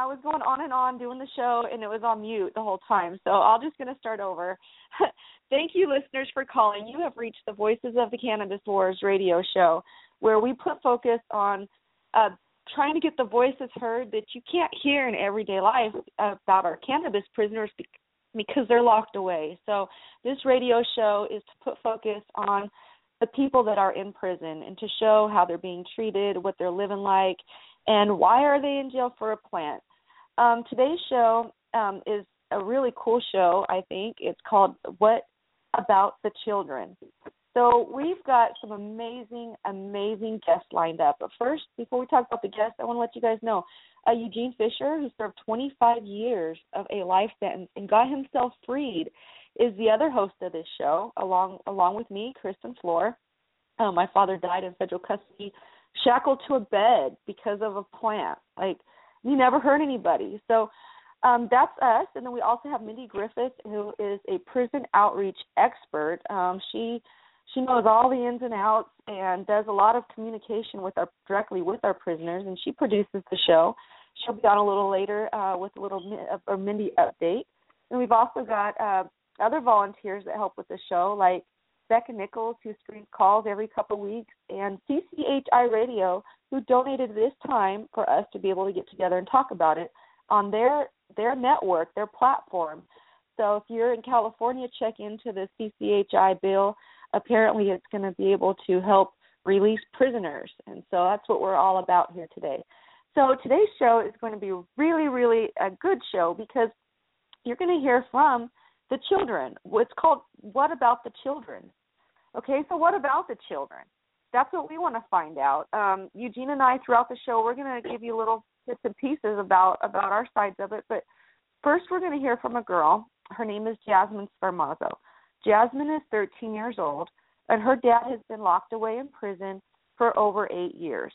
I was going on and on doing the show, and it was on mute the whole time. So I'm just going to start over. Thank you, listeners, for calling. You have reached the Voices of the Cannabis Wars radio show, where we put focus on uh, trying to get the voices heard that you can't hear in everyday life about our cannabis prisoners because they're locked away. So this radio show is to put focus on the people that are in prison and to show how they're being treated, what they're living like, and why are they in jail for a plant. Um, today's show um, is a really cool show. I think it's called "What About the Children." So we've got some amazing, amazing guests lined up. But first, before we talk about the guests, I want to let you guys know uh, Eugene Fischer, who served 25 years of a life sentence and got himself freed is the other host of this show, along along with me, Kristen Floor. Um, my father died in federal custody, shackled to a bed because of a plant. Like you never hurt anybody. So um, that's us. And then we also have Mindi Griffith, who is a prison outreach expert. Um, she she knows all the ins and outs and does a lot of communication with our directly with our prisoners, and she produces the show. She'll be on a little later uh, with a little a Mindi update. And we've also got uh, other volunteers that help with the show, like Becca Nichols, who screens calls every couple weeks, and CCHI Radio, who donated this time for us to be able to get together and talk about it on their their network, their platform. So if you're in California, check into the CCHI bill. Apparently, it's going to be able to help release prisoners, and so that's what we're all about here today. So today's show is going to be really, really a good show because you're going to hear from the children. It's called What About the Children? Okay, so what about the children? That's what we want to find out. Um, Eugene and I, throughout the show, we're going to give you little bits and pieces about about our sides of it. But first, we're going to hear from a girl. Her name is Jasmine Scarmazzo. Jasmine is 13 years old, and her dad has been locked away in prison for over eight years.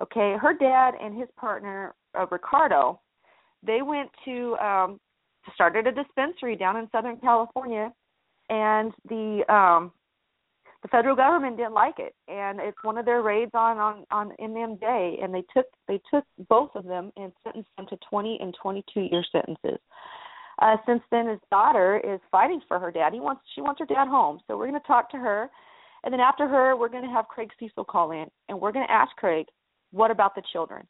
Okay, her dad and his partner uh, Ricardo, they went to um, started a dispensary down in Southern California, and the um, the federal government didn't like it, and it's one of their raids on on on MMJ, and they took they took both of them and sentenced them to 20 and 22 year sentences. Uh, since then, his daughter is fighting for her dad. He wants she wants her dad home, so we're going to talk to her, and then after her, we're going to have Craig Cesal call in, and we're going to ask Craig, what about the children?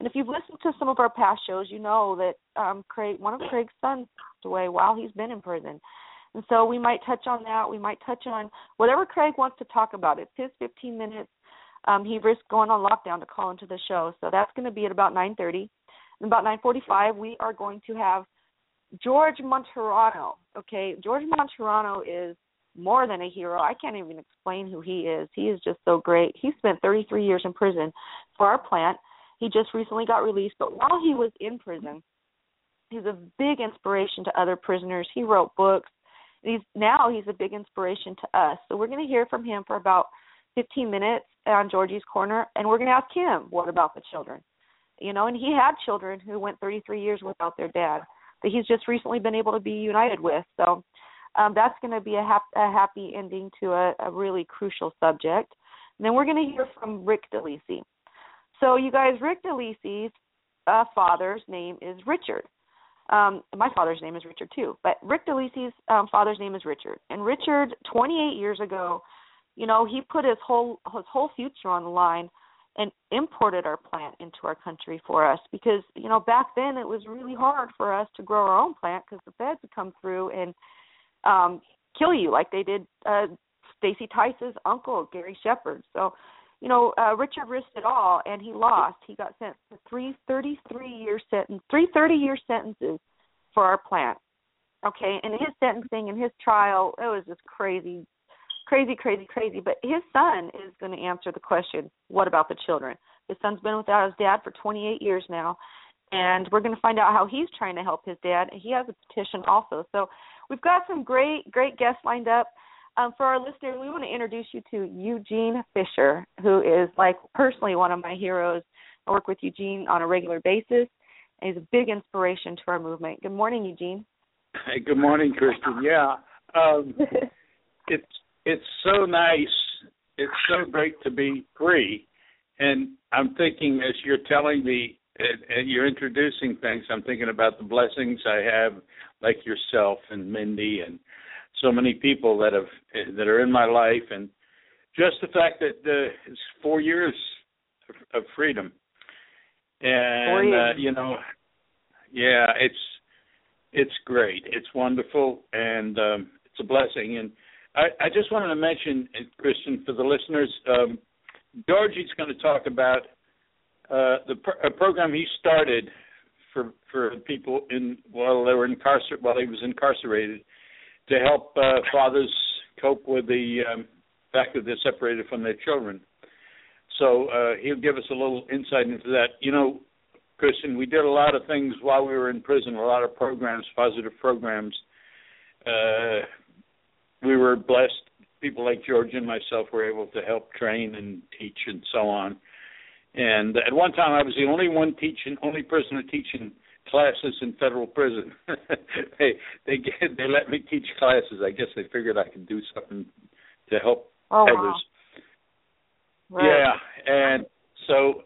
And if you've listened to some of our past shows, you know that um, Craig, one of Craig's sons passed away while he's been in prison. And so we might touch on that. We might touch on whatever Craig wants to talk about. It's his 15 minutes. Um, he risked going on lockdown to call into the show, so that's going to be at about 9:30. And about 9:45, we are going to have George Martorano. Okay, George Martorano is more than a hero. I can't even explain who he is. He is just so great. He spent 33 years in prison for our plant he just recently got released, but while he was in prison, he's a big inspiration to other prisoners. He wrote books. He's now he's a big inspiration to us. So we're going to hear from him for about 15 minutes on Georgie's Corner, and we're going to ask him what about the children. You know, and he had children who went 33 years without their dad that he's just recently been able to be united with. So um, that's going to be a, hap- a happy ending to a, a really crucial subject. And then we're going to hear from Rick DeLisi. So, you guys, Rick DeLisi's uh, father's name is Richard. Um, my father's name is Richard too, but Rick DeLisi's um, father's name is Richard. And Richard, 28 years ago, you know, he put his whole his whole future on the line and imported our plant into our country for us because you know back then it was really hard for us to grow our own plant because the feds would come through and um kill you like they did uh Stacey Theis's uncle Gary Shepard. So you know, uh, Richard risked it all and he lost. He got sent to three thirty-three year sentence, three thirty-year sentences for our plant. Okay, and his sentencing and his trial, it was just crazy. crazy, crazy, crazy. But his son is going to answer the question, what about the children? His son's been without his dad for 28 years now, and we're going to find out how he's trying to help his dad. He has a petition also. So we've got some great, great guests lined up. Um, for our listeners, we want to introduce you to Eugene Fischer, who is like personally one of my heroes. I work with Eugene on a regular basis. And he's a big inspiration to our movement. Good morning, Eugene. Hey, good morning, Kristen. Yeah, um, it's it's so nice. It's so great to be free, and I'm thinking as you're telling me and, and you're introducing things, I'm thinking about the blessings I have, like yourself and Mindi and so many people that have that are in my life, and just the fact that uh, it's four years of, freedom, and uh, you know, yeah, it's it's great, it's wonderful, and um, it's a blessing. And I, I just wanted to mention, uh, Christian, for the listeners, um, Georgie's going to talk about uh, the a program he started for for people in while they were incarcerated while he was incarcerated to help uh, fathers cope with the um, fact that they're separated from their children. So uh, he'll give us a little insight into that. You know, Christian, we did a lot of things while we were in prison, a lot of programs, positive programs. Uh, we were blessed. People like George and myself were able to help train and teach and so on. And at one time, I was the only one teaching, only person teaching classes in federal prison. they they get, they let me teach classes. I guess they figured I could do something to help oh, others. Wow. Right. Yeah, and so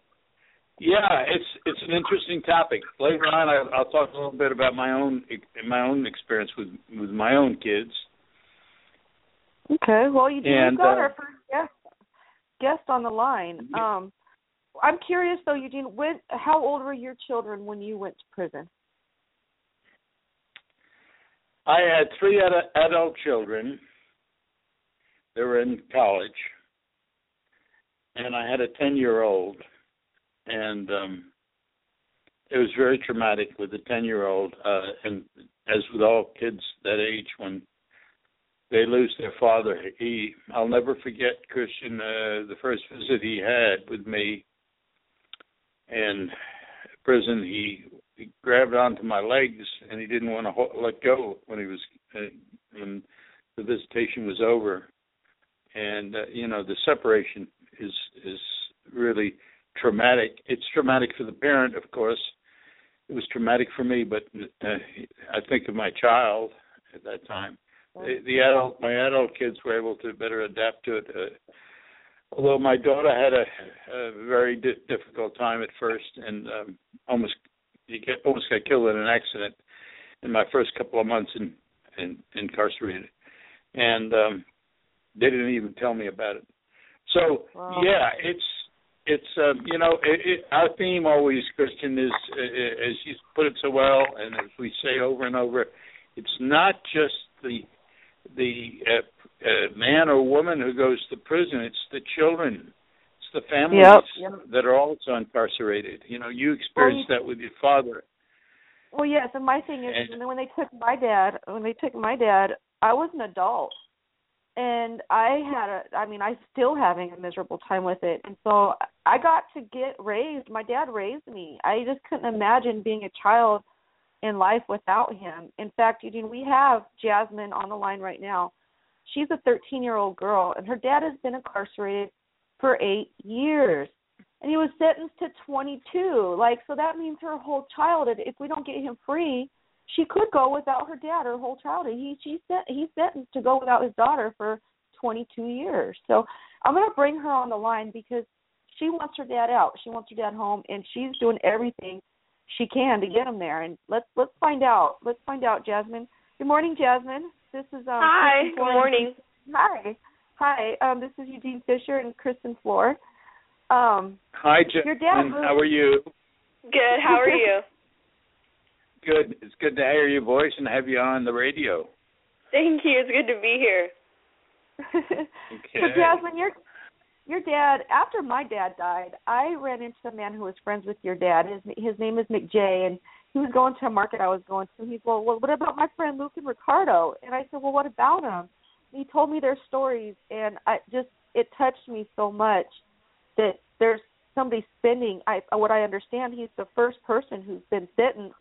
yeah, it's it's an interesting topic. Later on, I, I'll talk a little bit about my own my own experience with with my own kids. Okay, well, you and, got uh, our first guest guest on the line. Um, I'm curious though, Eugene. When, how old were your children when you went to prison? I had three ad- adult children. They were in college, and I had a ten-year-old, and um, it was very traumatic with the ten-year-old. Uh, and as with all kids that age, when they lose their father, he I'll never forget Christian uh, the first visit he had with me in prison, he, he grabbed onto my legs and he didn't want to ho- let go when he was uh, when the visitation was over. And uh, you know, the separation is is really traumatic. It's traumatic for the parent, of course. It was traumatic for me, but uh, I think of my child at that time. The, the adult, my adult kids were able to better adapt to it. Uh, although my daughter had a, a very di- difficult time at first and um, almost get, almost got killed in an accident in my first couple of months in, in incarcerated, and um, they didn't even tell me about it. So wow. yeah, it's it's um, you know it, it, our theme always Christian is uh, as you put it so well, and as we say over and over, it's not just the the uh, uh, man or woman who goes to prison. It's the children. It's the families yep. that are also incarcerated. You know, you experienced well, that with your father. Well, yes, and my thing is, and, when they took my dad, when they took my dad, I was an adult, and I had a, I mean, I'm still having a miserable time with it, and so I got to get raised. My dad raised me. I just couldn't imagine being a child in life without him. In fact, Eugene, we have Jasmine on the line right now. She's a 13 year old girl, and her dad has been incarcerated for eight years. And he was sentenced to 22. Like, so that means her whole childhood, if we don't get him free, she could go without her dad her whole childhood. He she sent he's sentenced to go without his daughter for 22 years. So I'm going to bring her on the line because she wants her dad out. She wants her dad home, and she's doing everything she can to get him there. And let's let's find out. Let's find out, Jasmine. Good morning, Jasmine. This is um. Hi. Good morning. Hi. Hi. Um, this is Eugene Fischer and Kristen Floor. Um, Hi, Jasmine. Your dad How are you? Good. How are you? good. It's good to hear your voice and have you on the radio. Thank you. It's good to be here. okay. So Jasmine, you're your dad after my dad died i ran into a man who was friends with your dad his his name is mcjay and he was going to a market i was going to he's well, well what about my friend luke and ricardo and i said well what about him he told me their stories, and I just it touched me so much that there's somebody spending. I what I understand, he's the first person who's been sentenced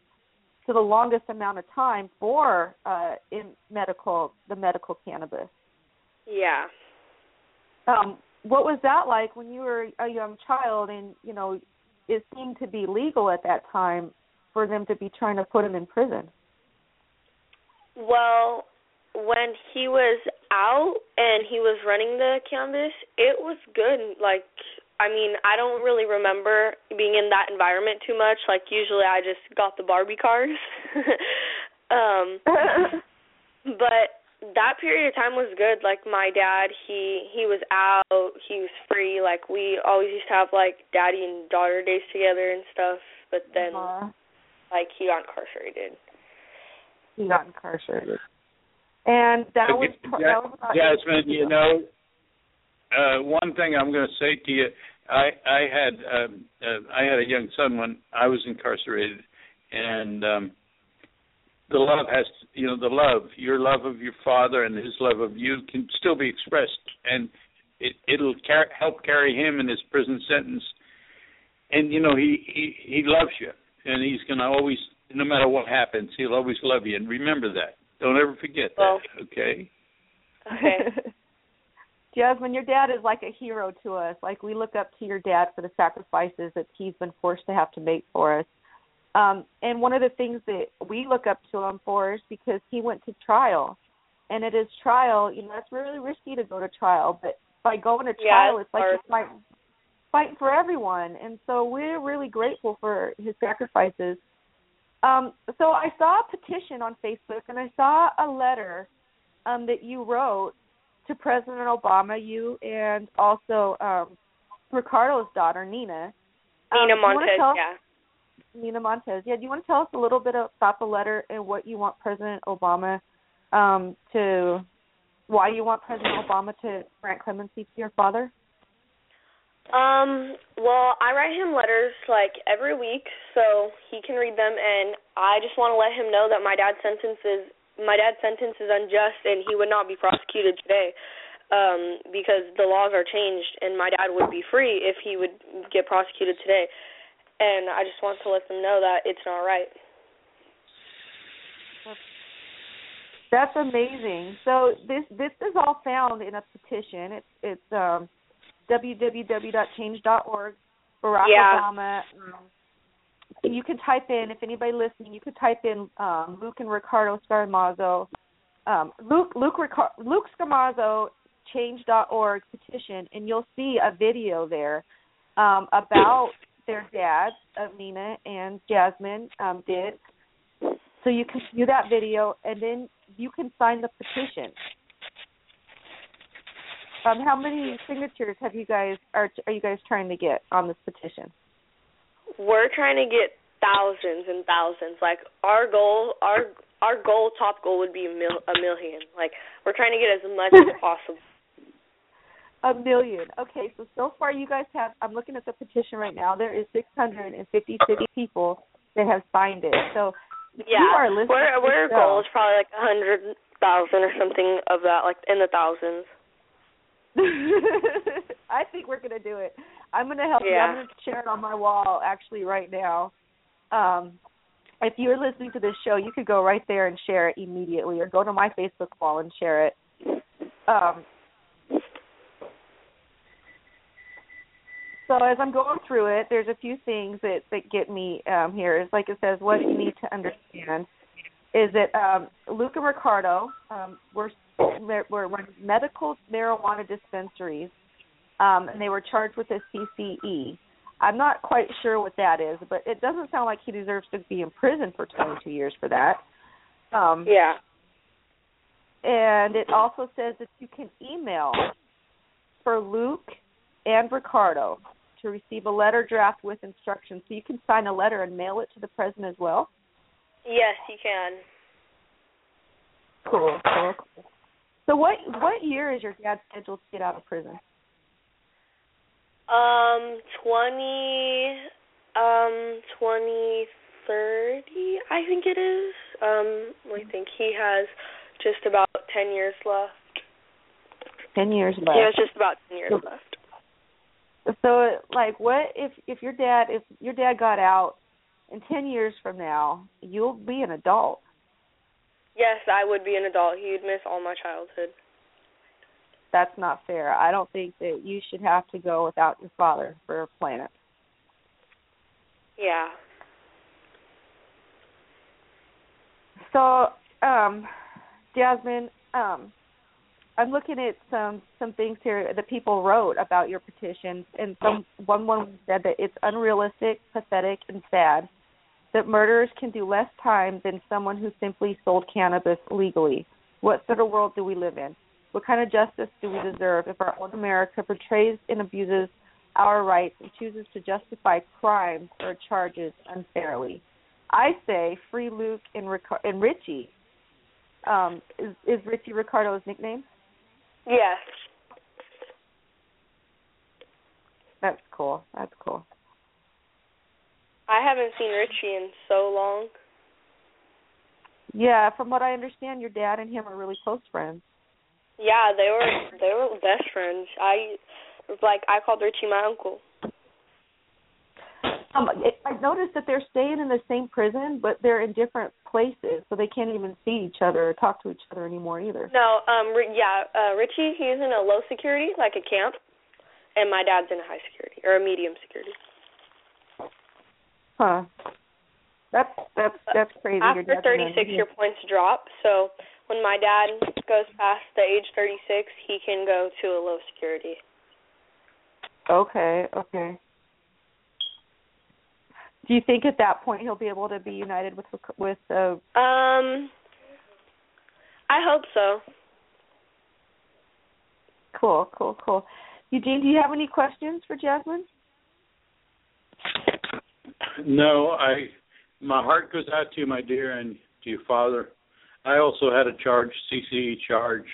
to the longest amount of time for uh in medical the medical cannabis. Yeah. Um, what was that like when you were a young child and you know it seemed to be legal at that time for them to be trying to put him in prison? Well, when he was out and he was running the canvas, it was good. Like, I mean, I don't really remember being in that environment too much. Like, usually I just got the Barbie cars. um, but that period of time was good. Like my dad, he he was out, he was free. Like we always used to have like daddy and daughter days together and stuff. But then. Like he got incarcerated. He got incarcerated, and that was Okay, that was about Jasmine, you ago. know, uh, one thing I'm going to say to you, I I had um, uh, I had a young son when I was incarcerated, and um, the love has you know the love your love of your father and his love of you can still be expressed, and it it'll car- help carry him in his prison sentence, and you know he he he loves you, and he's going to always no matter what happens he'll always love you, and remember that. Don't ever forget Well- that. Okay. Okay. Jasmine, your dad is like a hero to us. Like we look up to your dad for the sacrifices that he's been forced to have to make for us. Um, and one of the things that we look up to him for is because he went to trial. And it is trial, you know, it's really risky to go to trial, but by going to Yeah, trial, it's it's like you're fighting for everyone. And so we're really grateful for his sacrifices. Um, so I saw a petition on Facebook, and I saw a letter um, that you wrote to President Obama, you and also um, Ricardo's daughter, Nina. Um, Nina Montes, yeah. Nina Montes. Yeah, do you want to tell us a little bit about the letter and what you want President Obama um, to, why you want President Obama to grant clemency to your father? Um, well, I write him letters like every week so he can read them and I just want to let him know that my dad's sentence is my dad's sentence is unjust and he would not be prosecuted today. Um, because the laws are changed and my dad would be free if he would get prosecuted today. And I just want to let them know that it's not right. That's amazing. So this this is all found in a petition. It's it's um, www.change.org. Barack Yeah. Obama. Um, you can type in if anybody listening, you could type in um, Luke and Ricardo Scarmazzo, um, Luke Luke Ricar- Luke Scarmazzo change.org petition, and you'll see a video there um, about their dads of Nina and Jasmine um, did. So you can view that video, and then you can sign the petition. Um, how many signatures have you guys are are you guys trying to get on this petition? We're trying to get thousands and thousands. Like our goal, our our goal, top goal would be a, mil, a million. Like we're trying to get as much as possible. A million. Okay, so so far you guys have. I'm looking at the petition right now. There is 656 people that have signed it. So Yeah, you are listening we're we're goal is probably like a hundred thousand or something of that, like in the thousands. I think we're gonna do it. I'm gonna help you. I'm gonna share it on my wall actually right now. Um, if you're listening to this show, you could go right there and share it immediately, or go to my Facebook wall and share it. Um, so as I'm going through it, there's a few things that that get me um, here. It's like it says, what you need to understand is that um, Luke and Ricardo um, were were running medical marijuana dispensaries, um, and they were charged with a CCE. I'm not quite sure what that is, but it doesn't sound like he deserves to be in prison for 22 years for that. Um, Yeah. and it also says that you can email for Luke and Ricardo to receive a letter draft with instructions. So you can sign a letter and mail it to the president as well. Yes, you can. Cool, cool, cool. So what what year is your dad scheduled to get out of prison? Um, twenty, um, twenty thirty, I think it is. Um, I think he has just about ten years left. ten years left. Yeah, it's just about ten years left. So, like, what if if your dad if your dad got out in ten years from now, you'll be an adult. Yes, I would be an adult. He would miss all my childhood. That's not fair. I don't think that you should have to go without your father for a planet. Yeah. So, um, Jasmine, um, I'm looking at some some things here that people wrote about your petition, and some one one said that it's unrealistic, pathetic, and sad that murderers can do less time than someone who simply sold cannabis legally. What sort of world do we live in? What kind of justice do we deserve if our own America portrays and abuses our rights and chooses to justify crimes or charges unfairly? I say free Luke and, Ric- and Richie. Um, is, is Richie Ricardo's nickname? Yes. That's cool. That's cool. I haven't seen Richie in so long. Yeah, from what I understand, your dad and him are really close friends. Yeah, they were they were best friends. I like I called Richie my uncle. Um, I noticed that they're staying in the same prison, but they're in different places, so they can't even see each other or talk to each other anymore either. No, um, yeah, uh, Richie he's in a low security, like a camp, and my dad's in a high security or a medium security. Huh. That's that's that's crazy. After Your 36, your points drop. So when my dad goes past the age 36, he can go to a low security. Okay, okay. Do you think at that point he'll be able to be united with with uh Um, I hope so. Cool, cool, cool. Eugene, do you have any questions for Jasmine? No, I my heart goes out to you, my dear, and to your father. I also had a charge, CCE charge.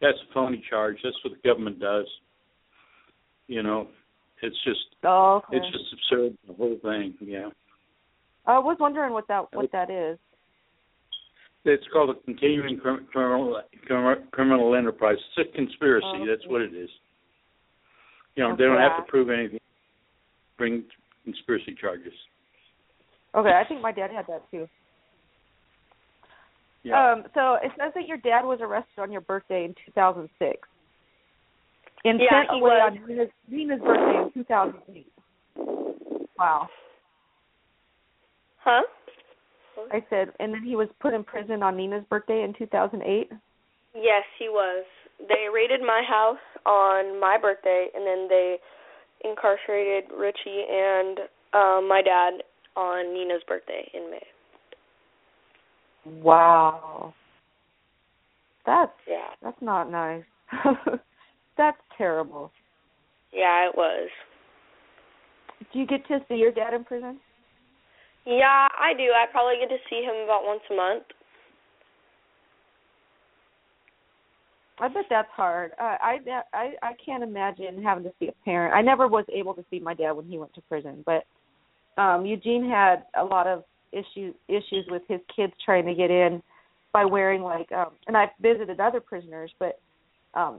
That's a phony charge. That's what the government does. You know, it's just Oh, okay. it's just absurd the whole thing. Yeah, I was wondering what that what that is. it's called a continuing criminal criminal enterprise. It's a conspiracy. Oh, That's what it is. You know, they don't have to prove anything. Bring conspiracy charges. Okay, I think my dad had that too. Yeah. Um, so it says that your dad was arrested on your birthday in 2006. And Yeah, sent he away was. on Nina's, Nina's birthday in 2008. Wow. Huh? I said, and then he was put in prison on Nina's birthday in 2008. Yes, he was. They raided my house on my birthday, and then they incarcerated Richie and um, my dad on Nina's birthday in May. Wow. That's Yeah, that's not nice. that's terrible. yeah, it was. Do you get to see your dad in prison? Yeah, I do. I probably get to see him about once a month. I bet that's hard. Uh, I I I can't imagine having to see a parent. I never was able to see my dad when he went to prison, but um Eugene had a lot of issues issues with his kids trying to get in by wearing like um and I've visited other prisoners, but um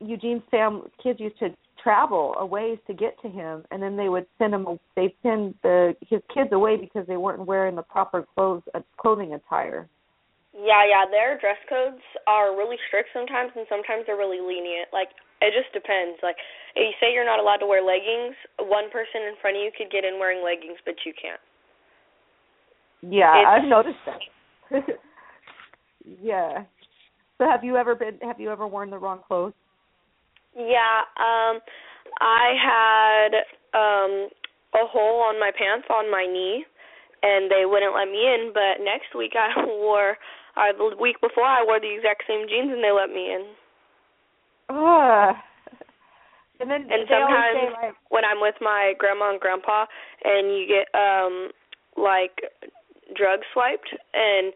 Eugene's fam kids used to travel a ways to get to him and then they would send him they send the his kids away because they weren't wearing the proper clothes uh, clothing attire. Yeah, yeah, their dress codes are really strict sometimes, and sometimes they're really lenient. Like it just depends. Like if you say you're not allowed to wear leggings, one person in front of you could get in wearing leggings, but you can't. Yeah, It's- I've noticed that. yeah. So have you ever been have you ever worn the wrong clothes? Yeah, um I had um a hole on my pants on my knee and they wouldn't let me in, but next week I wore uh the week before I wore the exact same jeans and they let me in. Ugh. And then And sometimes say like when I'm with my grandma and grandpa and you get um like drug swiped and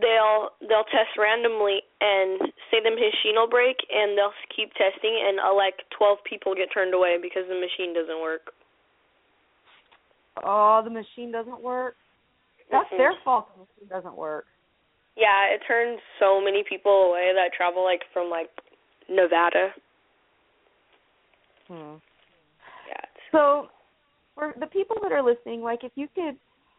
they'll they'll test randomly and say the machine will break and they'll keep testing and uh, like 12 people get turned away because the machine doesn't work. oh the machine doesn't work. That's Mhm. their fault the machine doesn't work. Yeah, it turns so many people away that travel like from like Nevada. Hmm. Yeah. So, for the people that are listening, like if you could,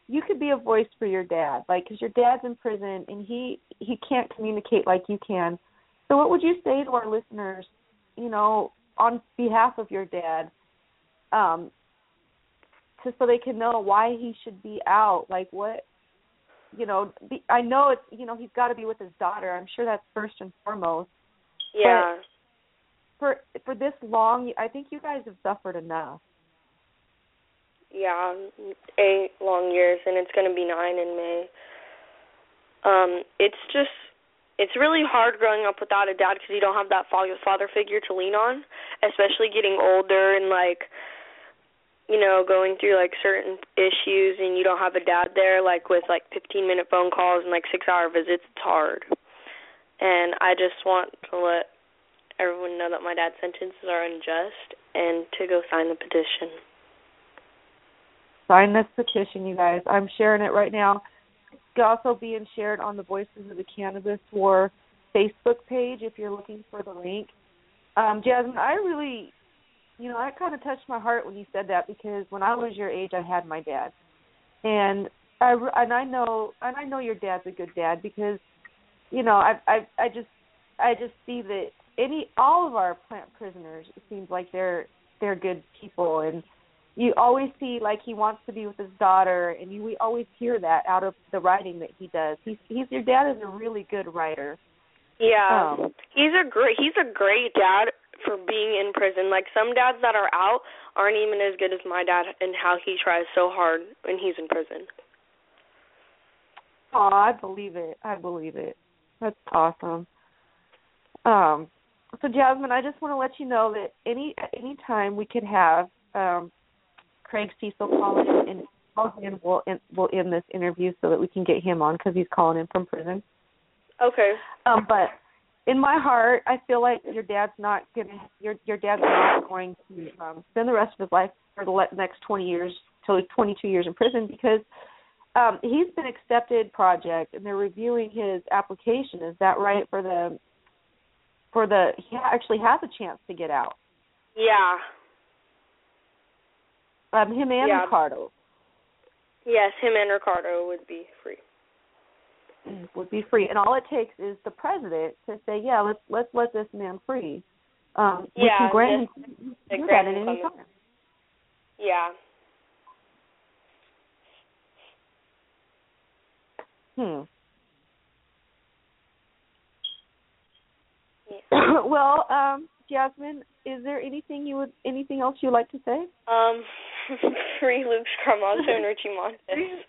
you could be a voice for your dad, like because your dad's in prison and he he can't communicate like you can. So, what would you say to our listeners, you know, on behalf of your dad, um, to so they can know why he should be out, like what, you know, be, I know it's you know he's got to be with his daughter. I'm sure that's first and foremost. Yeah. For for this long, I think you guys have suffered enough. yeah, eight long years, and it's going to be nine in May. Um, it's just, it's really hard growing up without a dad because you don't have that father father figure to lean on, especially getting older and like, you know, going through like certain issues, and you don't have a dad there, like with like 15 minute phone calls and like six hour visits. It's hard, and I just want to let everyone know that my dad's sentences are unjust and to go sign the petition. Sign this petition, you guys. I'm sharing it right now. It's also being shared on the Voices of the Cannabis War Facebook page if you're looking for the link. Um, Jasmine, I really, you know, that kind of touched my heart when you said that because when I was your age, I had my dad, and I and I know and I know your dad's a good dad because, you know, I I I just I just see that any all of our plant prisoners it seems like they're they're good people. And you always see like he wants to be with his daughter and you, we always hear that out of the writing that he does. He's he's your dad is a really good writer. Yeah. Um, he's a great he's a great dad for being in prison. Like some dads that are out aren't even as good as my dad and how he tries so hard when he's in prison. oh i believe it i believe it that's awesome um so jasmine i just want to let you know that any any time we could have um craig cesal call in and call in we'll end, we'll end this interview so that we can get him on because he's calling in from prison Okay. Um, but in my heart, I feel like your dad's not gonna your your dad's not going to um, spend the rest of his life for the next twenty years till he's twenty two years in prison because um, he's been accepted project and they're reviewing his application. Is that right for the for the he actually has a chance to get out. Yeah. Um, him and Yeah. Ricardo Yes, him and Ricardo would be free. Would be free, and all it takes is the president to say, "Yeah, let's let's let this man free." Um, we can grant him do that at any time. Yeah. Hmm. yeah. well, um, Jasmine, is there anything you would anything else you'd like to say? Um free Luke Scarmazzo and Richie Montes.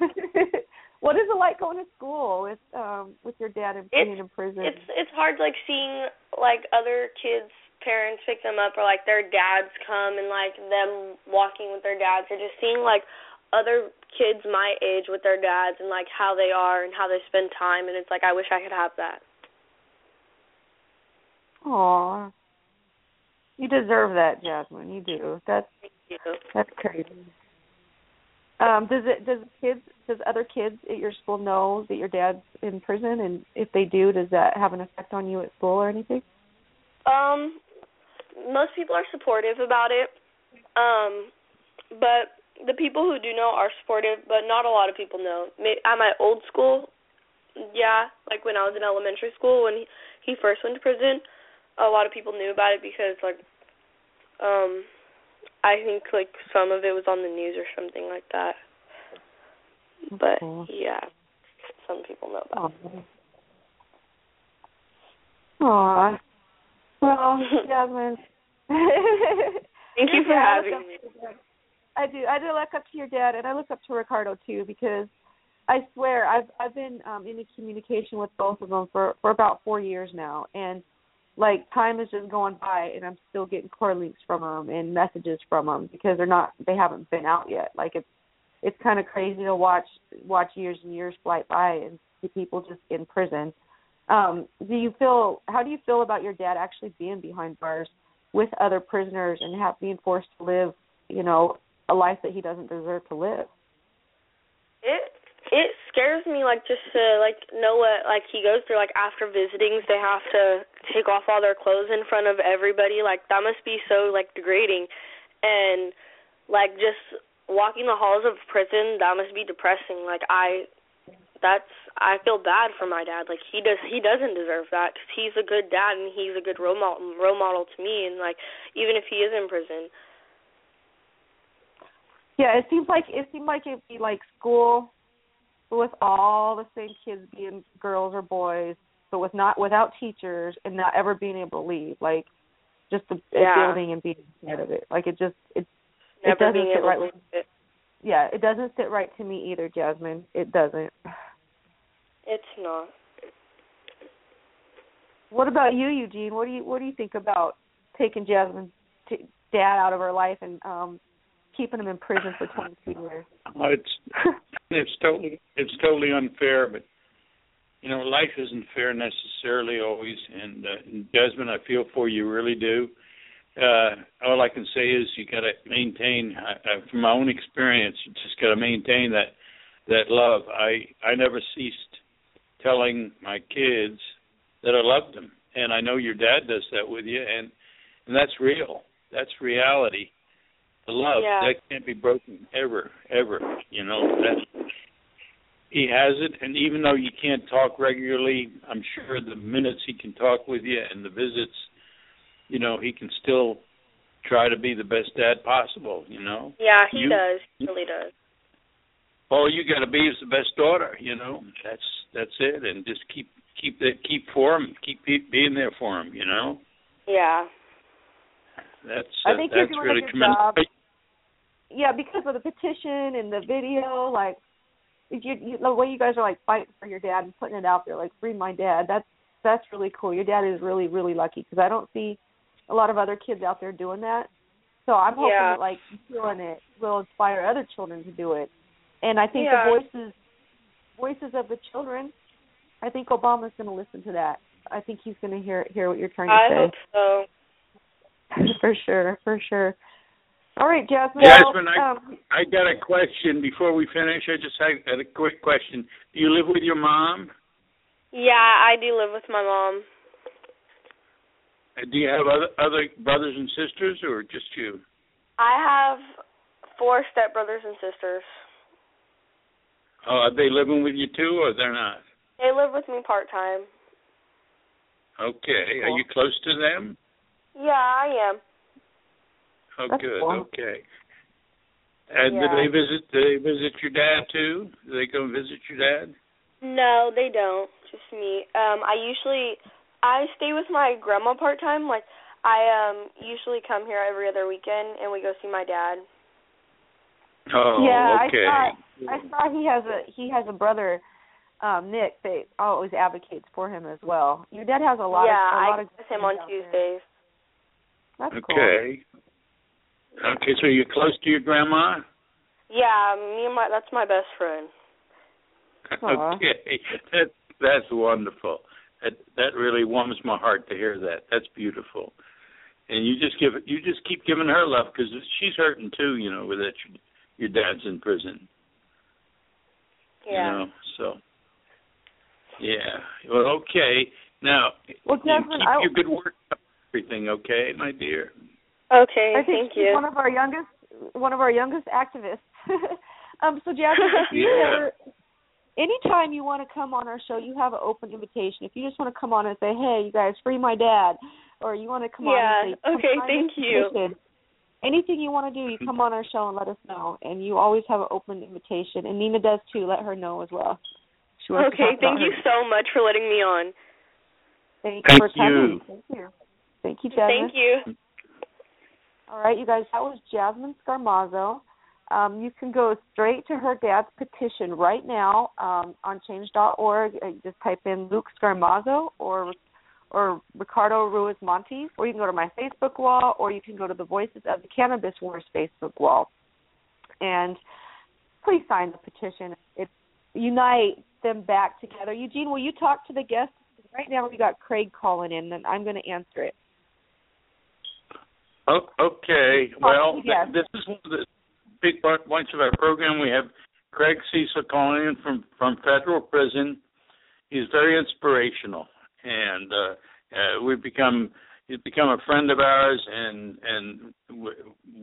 what is it like going to school with um with your dad and being in prison? It's it's hard like seeing like other kids parents pick them up or like their dads come and like them walking with their dads or just seeing like other kids my age with their dads and like how they are and how they spend time and it's like I wish I could have that. Aw. You deserve that, Jasmine. You do. That's Thank you. that's crazy. Um, does it does kids does other kids at your school know that your dad's in prison and if they do, does that have an effect on you at school or anything? Um, most people are supportive about it. Um, but the people who do know are supportive, but not a lot of people know. At my old school, yeah, like when I was in elementary school when he, he first went to prison, a lot of people knew about it because like um I think like some of it was on the news or something like that. But Cool. yeah, some people know about it. Aw. Well, Jasmine. Thank you for Yeah, having me. to your dad. I do. I do look up to your dad, and I look up to Ricardo too, because I swear I've I've been um in communication with both of them for for about four years now, and like time is just going by, and I'm still getting CorrLinks from them and messages from them because they're not they haven't been out yet. Like it's it's kind of crazy to watch watch years and years fly by and see people just in prison. Um, do you feel how do you feel about your dad actually being behind bars with other prisoners and have being forced to live, you know, a life that he doesn't deserve to live? It it scares me like just to like know what like he goes through like after visitings they have to take off all their clothes in front of everybody. Like that must be so like degrading. And like just walking the halls of prison, that must be depressing. Like I that's I feel bad for my dad. Like he does he doesn't deserve that cuz he's a good dad and he's a good role model, role model to me and like even if he is in prison. Yeah, it seems like it seemed like it'd be like school with all the same kids being girls or boys, but with not without teachers and not ever being able to leave. Like just the yeah. building and being part of it. Like it just it Never it doesn't being sit able right to with it. yeah, it doesn't sit right to me either, Jasmine. It doesn't. It's not. What about you, Eugene? What do you what do you think about taking Jasmine's t- dad out of her life and um keeping him in prison for 22 years? Well, it's it's totally it's totally unfair, but you know life isn't fair necessarily always. And, uh, and Desmond, I feel for you, really do. Uh, all I can say is you got to maintain. Uh, from my own experience, you just got to maintain that that love. I I never ceased telling my kids that I loved them, and I know your dad does that with you, and and that's real. That's reality. The love Yeah. that can't be broken ever, ever. You know that he has it, and even though you can't talk regularly, I'm sure the minutes he can talk with you and the visits, you know, he can still try to be the best dad possible. You know, Yeah, he You- does. He really does. all you got to be is the best daughter. You know, that's that's it, and just keep keep that keep for him, keep be, being there for him. You know, Yeah. that's I uh, think you're that's doing a really good tremendous. job. Yeah, because of the petition and the video, like if you, you the way you guys are like fighting for your dad and putting it out there, like free my dad. That's that's really cool. Your dad is really really lucky because I don't see a lot of other kids out there doing that. So I'm hoping Yeah. that like you doing it will inspire other children to do it. And I think Yeah. the voices voices of the children, I think Obama's going to listen to that. I think he's going to hear hear what you're trying to I say. hope so. for sure, for sure. All right, Jasmine. Jasmine, I- um, I got a question before we finish. I just had, had a quick question. Do you live with your mom? Yeah, I do live with my mom. Uh, Do you have other other brothers and sisters, or just you? I have four stepbrothers and sisters. Oh, are they living with you too, or they're not? They live with me part time. Okay. Are you close to them? Yeah, I am. Oh, That's good. cool. Okay. And Yeah. do they visit? Do they visit your dad too? Do they go visit your dad? No, they don't. Just me. Um, I usually I stay with my grandma part time. Like I um usually come here every other weekend and we go see my dad. Oh, yeah, okay. I saw I saw he has a he has a brother, um, Nick, that always advocates for him as well. Your dad has a lot yeah, of a lot I of go with him on out there. Tuesdays. That's cool. Okay. So you're close to your grandma? Yeah, me and my that's my best friend. Okay, that that's wonderful. That that really warms my heart to hear that. That's beautiful. And you just give you just keep giving her love because she's hurting too. You know, with that your, your dad's in prison. Yeah. You know, so yeah. Well, okay. Now, Well, you Jasmine, keep I- your good work. Everything okay, my dear? Okay, I think thank she's you. one of our youngest one of our youngest activists. um, so Jasmine, if you Yeah. ever anytime you want to come on our show, you have an open invitation. If you just want to come on and say, Hey, you guys, free my dad or you want to come Yeah, on and say, okay, thank you. petition," Anything you want to do, you come on our show and let us know. And you always have an open invitation. And Nina does too. Let her know as well. She wants Okay, talk thank you her- so much for letting me on. Thank, Thank you for coming. you. Thank you. Thank you, Jasmine. Thank you. All right, you guys, that was Jasmine Scarmazzo. Um, you can go straight to her dad's petition right now um, on change.org. Uh, just type in Luke Scarmazzo or or Ricardo Ruiz Montes, or you can go to my Facebook wall, or you can go to the Voices of the Cannabis Wars Facebook wall. And please sign the petition. It unite them back together. Eugene, will you talk to the guests? Right now we got Craig calling in, and I'm going to answer it. Oh, okay. Well, yes. th- this is one of the big points of our program. We have Craig Cesal calling in from from federal prison. He's very inspirational, and uh, uh, we've become he's become a friend of ours, and and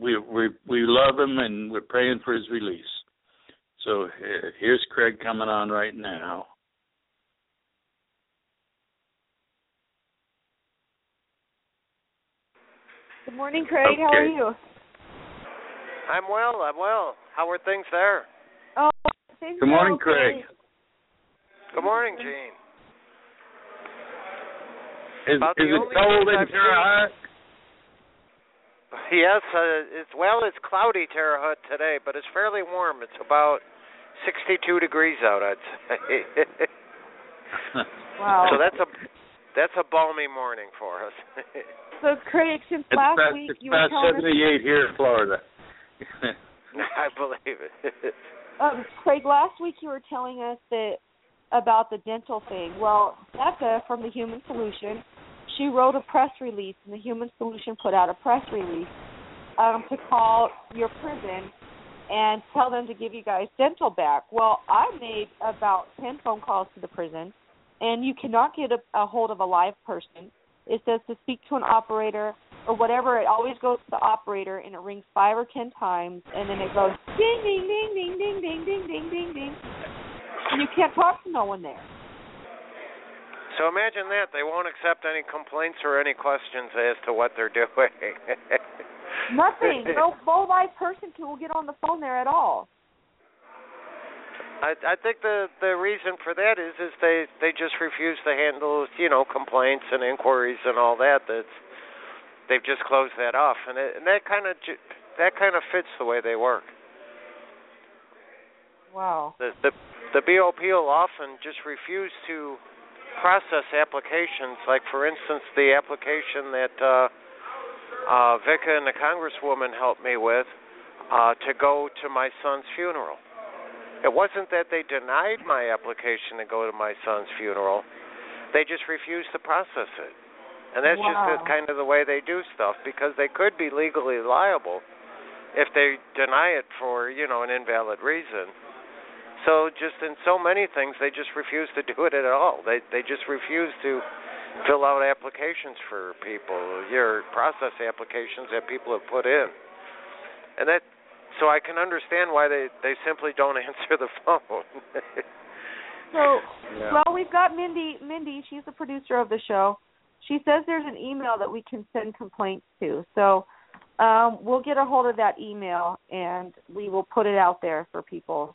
we we we love him, and we're praying for his release. So here's Craig coming on right now. Good morning, Craig. Okay. How are you? I'm well. I'm well. How are things there? Oh, Good morning, Craig. Good morning, Gene. Is, is it cold in Terre Haute? Yes, uh, it's well, it's cloudy Terre Haute today, but it's fairly warm. It's about 62 degrees out, I'd say. wow. So that's a that's a balmy morning for us. so Craig, since it's last about, week it's you about were 78 here in Florida. I believe it. um, Craig, last week you were telling us that about the dental thing. Well, Becca from the Human Solution, she wrote a press release, and the Human Solution put out a press release um, to call your prison and tell them to give you guys dental back. Well, I made about 10 phone calls to the prison, and you cannot get a, a hold of a live person. It says to speak to an operator or whatever. It always goes to the operator, and it rings five or ten times, and then it goes ding, ding, ding, ding, ding, ding, ding, ding, ding, ding and you can't talk to no one there. So imagine that they won't accept any complaints or any questions as to what they're doing. Nothing. No, live person can will get on the phone there at all. I I think the the reason for that is is they they just refuse to handle you know complaints and inquiries and all that. That's they've just closed that off, and it, and that kind of that kind of fits the way they work. Wow. The the the BOP will often just refuse to process applications. Like for instance, the application that uh, uh, Vika and the Congresswoman helped me with uh, to go to my son's funeral. It wasn't that they denied my application to go to my son's funeral; they just refused to process it. And that's wow. just the, kind of the way they do stuff because they could be legally liable if they deny it for you know an invalid reason. So just in so many things, they just refuse to do it at all. They they just refuse to fill out applications for people, your process applications that people have put in, and that. So I can understand why they they simply don't answer the phone. so, yeah. well, we've got Mindi. Mindi, she's the producer of the show. She says there's an email that we can send complaints to. So um, we'll get a hold of that email and we will put it out there for people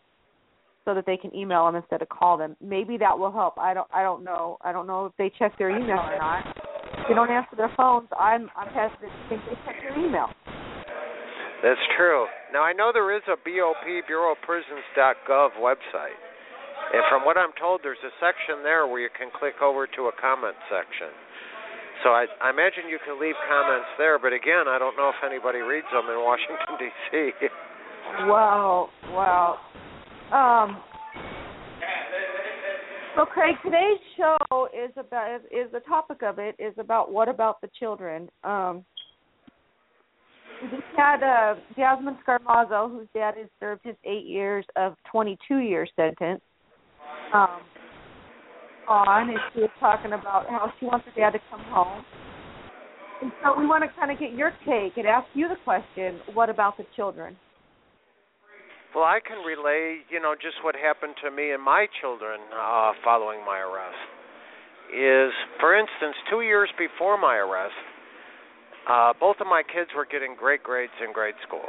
so that they can email them instead of call them. Maybe that will help. I don't I don't know. I don't know if they check their email or not. If they don't answer their phones, I'm I'm hesitant to think they check their email. That's true. Now I know there is a BOP Bureau of Prisons.gov website. And from what I'm told there's a section there where you can click over to a comment section. So I, I imagine you can leave comments there, but again, I don't know if anybody reads them in Washington D.C. wow, wow. Um, so Craig, today's show is about is the topic of it is about what about the children. Um, we had uh, Jasmine Scarmazzo, whose dad has served his eight years of 22 year sentence, um, on, and she was talking about how she wants her dad to come home. And so we want to kind of get your take and ask you the question: What about the children? Well, I can relay, you know, just what happened to me and my children uh, following my arrest. Is, for instance, two years before my arrest, uh, both of my kids were getting great grades in grade school,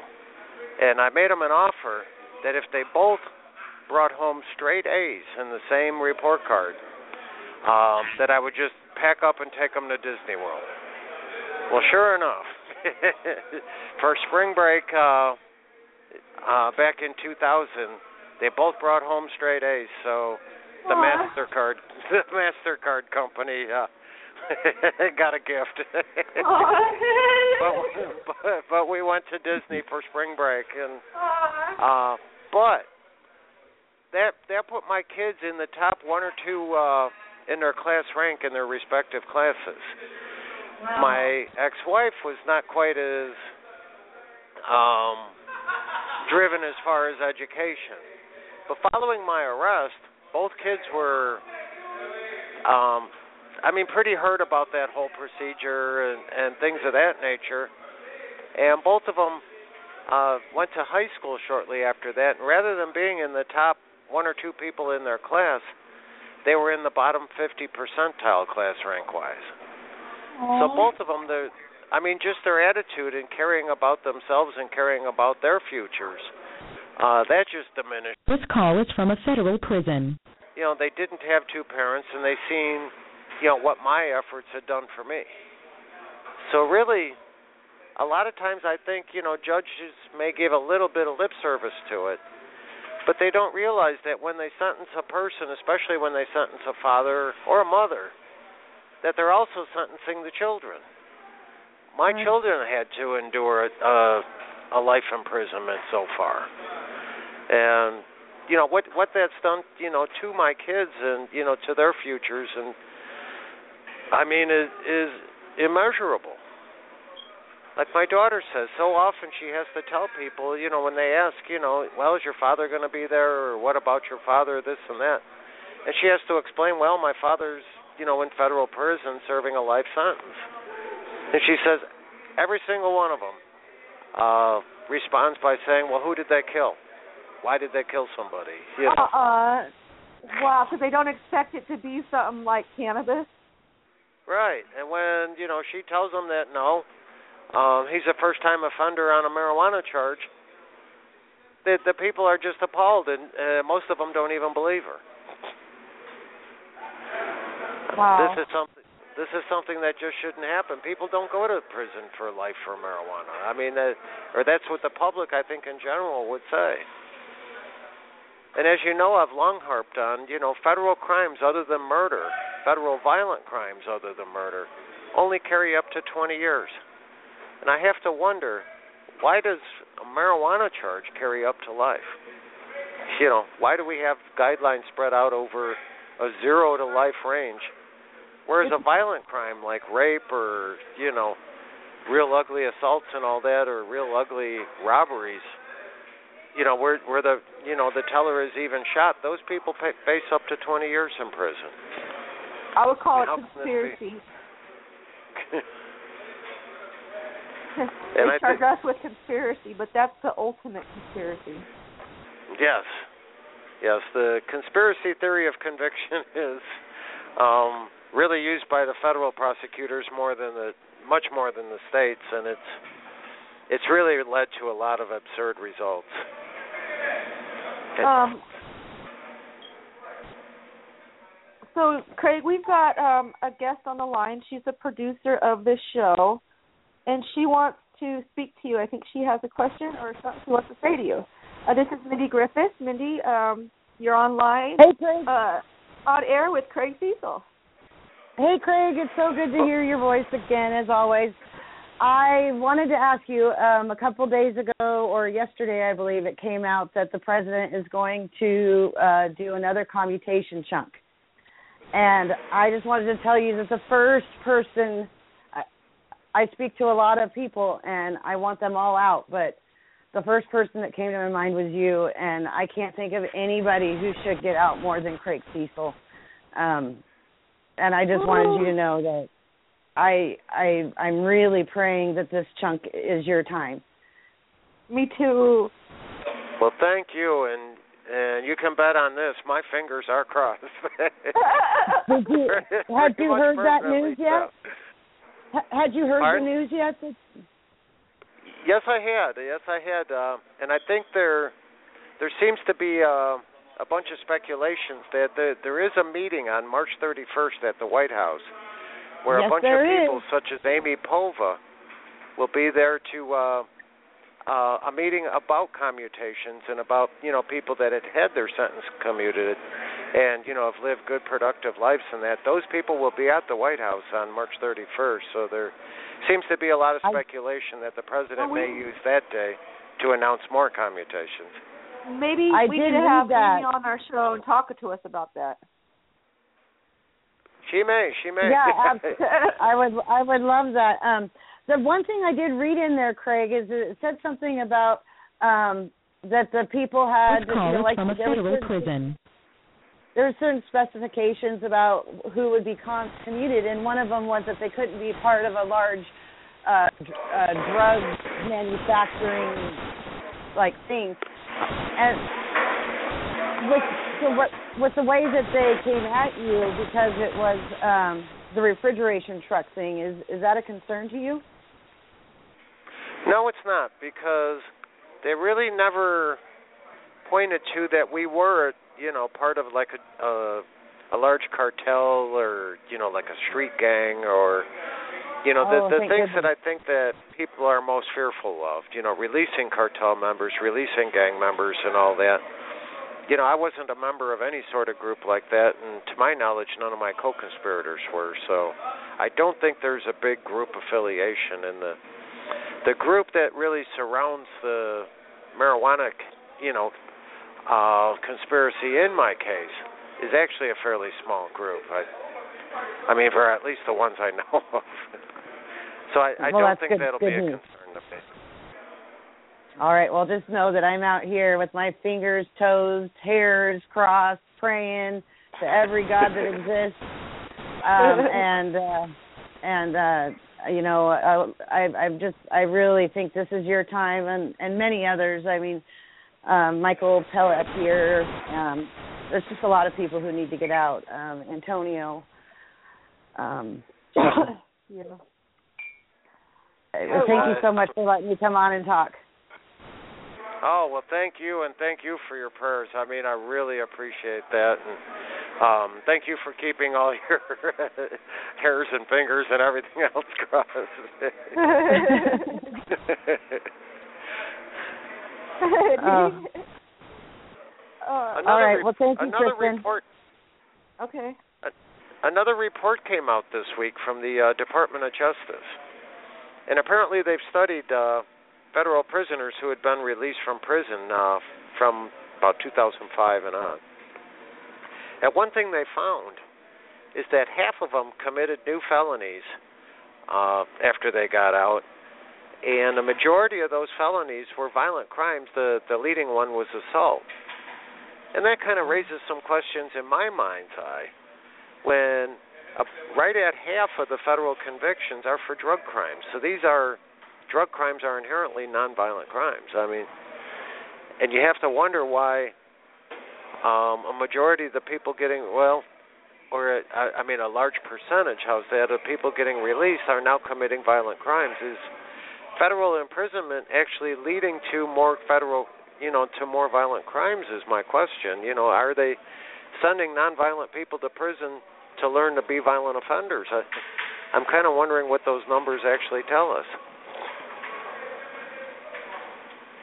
and I made them an offer that if they both brought home straight A's in the same report card, um, that I would just pack up and take them to Disney World. Well, sure enough, for spring break. Uh, uh, back in 2000, they both brought home straight A's. So the Aww. Mastercard, the Mastercard company uh, got a gift. but, but but we went to Disney for spring break, and uh, but that that put my kids in the top one or two uh, in their class rank in their respective classes. Wow. My ex-wife was not quite as um driven as far as education. But following my arrest, both kids were um, I mean, pretty hurt about that whole procedure and and things of that nature. And both of them uh, went to high school shortly after that. And rather than being in the top one or two people in their class, they were in the bottom 50 percentile class rank wise. So both of them, the I mean, just their attitude and caring about themselves and caring about their futures, uh, that just diminished. This call is from a federal prison. You know, they didn't have two parents, and they seen, you know, what my efforts had done for me. So really, a lot of times I think, you know, judges may give a little bit of lip service to it, but they don't realize that when they sentence a person, especially when they sentence a father or a mother, that they're also sentencing the children. My Right. children had to endure a, a life imprisonment so far, and you know what what that's done, you know, to my kids and you know to their futures, and I mean, is is immeasurable. Like my daughter says, so often she has to tell people, you know, when they ask, you know, well, is your father going to be there, or what about your father, this and that, and she has to explain, well, my father's, you know, in federal prison serving a life sentence. And she says every single one of them uh, responds by saying, "Well, who did they kill? Why did they kill somebody?" You know. Uh-uh. Wow, because they don't expect it to be something like cannabis. Right. And when you know she tells them that no, um, he's a first-time offender on a marijuana charge, the the people are just appalled, and uh, most of them don't even believe her. Wow. This is something. This is something that just shouldn't happen. People don't go to prison for life for marijuana. I mean, that, or that's what the public, I think, in general, would say. And as you know, I've long harped on, you know, federal crimes other than murder, federal violent crimes other than murder, only carry up to 20 years. And I have to wonder, why does a marijuana charge carry up to life? You know, why do we have guidelines spread out over a zero to life range? Whereas a violent crime like rape or, you know, real ugly assaults and all that or real ugly robberies, you know, where where the you know the teller is even shot, those people face up to 20 years in prison. I would call it conspiracy. They I charge think- us with conspiracy, but that's the ultimate conspiracy. Yes. Yes, the conspiracy theory of conviction is um really used by the federal prosecutors more than the much more than the states and it's it's really led to a lot of absurd results. Um. So, Craig, we've got um, a guest on the line. She's a producer of this show, and she wants to speak to you. I think she has a question or something she wants to say to you. Uh, this is Mindi Griffiths. Mindi, um, you're online Hey Craig. uh, on air with Craig Cesal. Hey Craig, it's so good to hear your voice again as always. I wanted to ask you um a couple days ago or yesterday I believe it came out that the president is going to uh do another commutation chunk. And I just wanted to tell you that the first person I, I speak to a lot of people and I want them all out, but the first person that came to my mind was you and I can't think of anybody who should get out more than Craig Cesal. Um and I just wanted you to know that I I I'm really praying that this chunk is your time. Me too. well, thank you and and you can bet on this, my fingers are crossed. Did you had you heard that news yet? so. Had you heard Pardon? the news yet? Yes, I had. Yes, I had. Uh, and I think there there seems to be uh, a bunch of speculations that there, there is a meeting on March 31st at the White House where Yes, a bunch of people, is. such as Amy Povah, will be there to uh, uh, a meeting about commutations and about you know people that had had their sentence commuted and you know have lived good productive lives and that those people will be at the White House on March 31st. So there seems to be a lot of I- speculation that the president we- may use that day to announce more commutations. Maybe I we did need have that. Amy on our show and talk to us about that. She may, she may. yeah, I would I would love that. Um the one thing I did read in there, Craig, is it said something about um that the people had call you know, like from a federal certain- prison. there are certain specifications about who would be con- commuted, and one of them was that they couldn't be part of a large uh, uh, drug manufacturing like thing. And with so what with the way that they came at you because it was um, the refrigeration truck thing, is is that a concern to you? No, it's not because they really never pointed to that we were, you know, part of like a a, a large cartel or you know like a street gang or you know oh, the the things goodness. that I think that people are most fearful of, you know, releasing cartel members, releasing gang members, and all that. You know, I wasn't a member of any sort of group like that, and to my knowledge, none of my co-conspirators were. So, I don't think there's a big group affiliation in the the group that really surrounds the marijuana, you know, uh, conspiracy in my case is actually a fairly small group. I, I mean, for at least the ones I know of. so I, I Well, don't think good- that'll good be a concern to me. All right. Well, just know that I'm out here with my fingers, toes, hairs crossed, praying to every god that exists. Um, and uh, and uh, you know, I, I I'm just I really think this is your time, and and many others. I mean, um, Michael Pelletier. Um, there's just a lot of people who need to get out. Um, Antonio. Um, yeah. uh, thank you so much for letting me come on and talk. Oh well, thank you, and thank you for your prayers. I mean, I really appreciate that, and um, thank you for keeping all your hairs and fingers and everything else crossed. Oh. Uh, another All right. re- Well, thank you, another Kristen. report. okay. Another report came out this week from the uh, Department of Justice, and apparently they've studied uh, federal prisoners who had been released from prison uh, from about 2005 and on. And one thing they found is that half of them committed new felonies uh, after they got out, and the majority of those felonies were violent crimes. The the leading one was assault, and that kind of raises some questions in my mind's eye when uh, right at half of the federal convictions are for drug crimes. So these are drug crimes are inherently nonviolent crimes. I mean, and you have to wonder why um, a majority of the people getting well, or I, I mean a large percentage, how's that, of people getting released are now committing violent crimes. Is federal imprisonment actually leading to more federal, you know, to more violent crimes? Is my question. You know, are they sending nonviolent people to prison to learn to be violent offenders? I, I'm kind of wondering what those numbers actually tell us.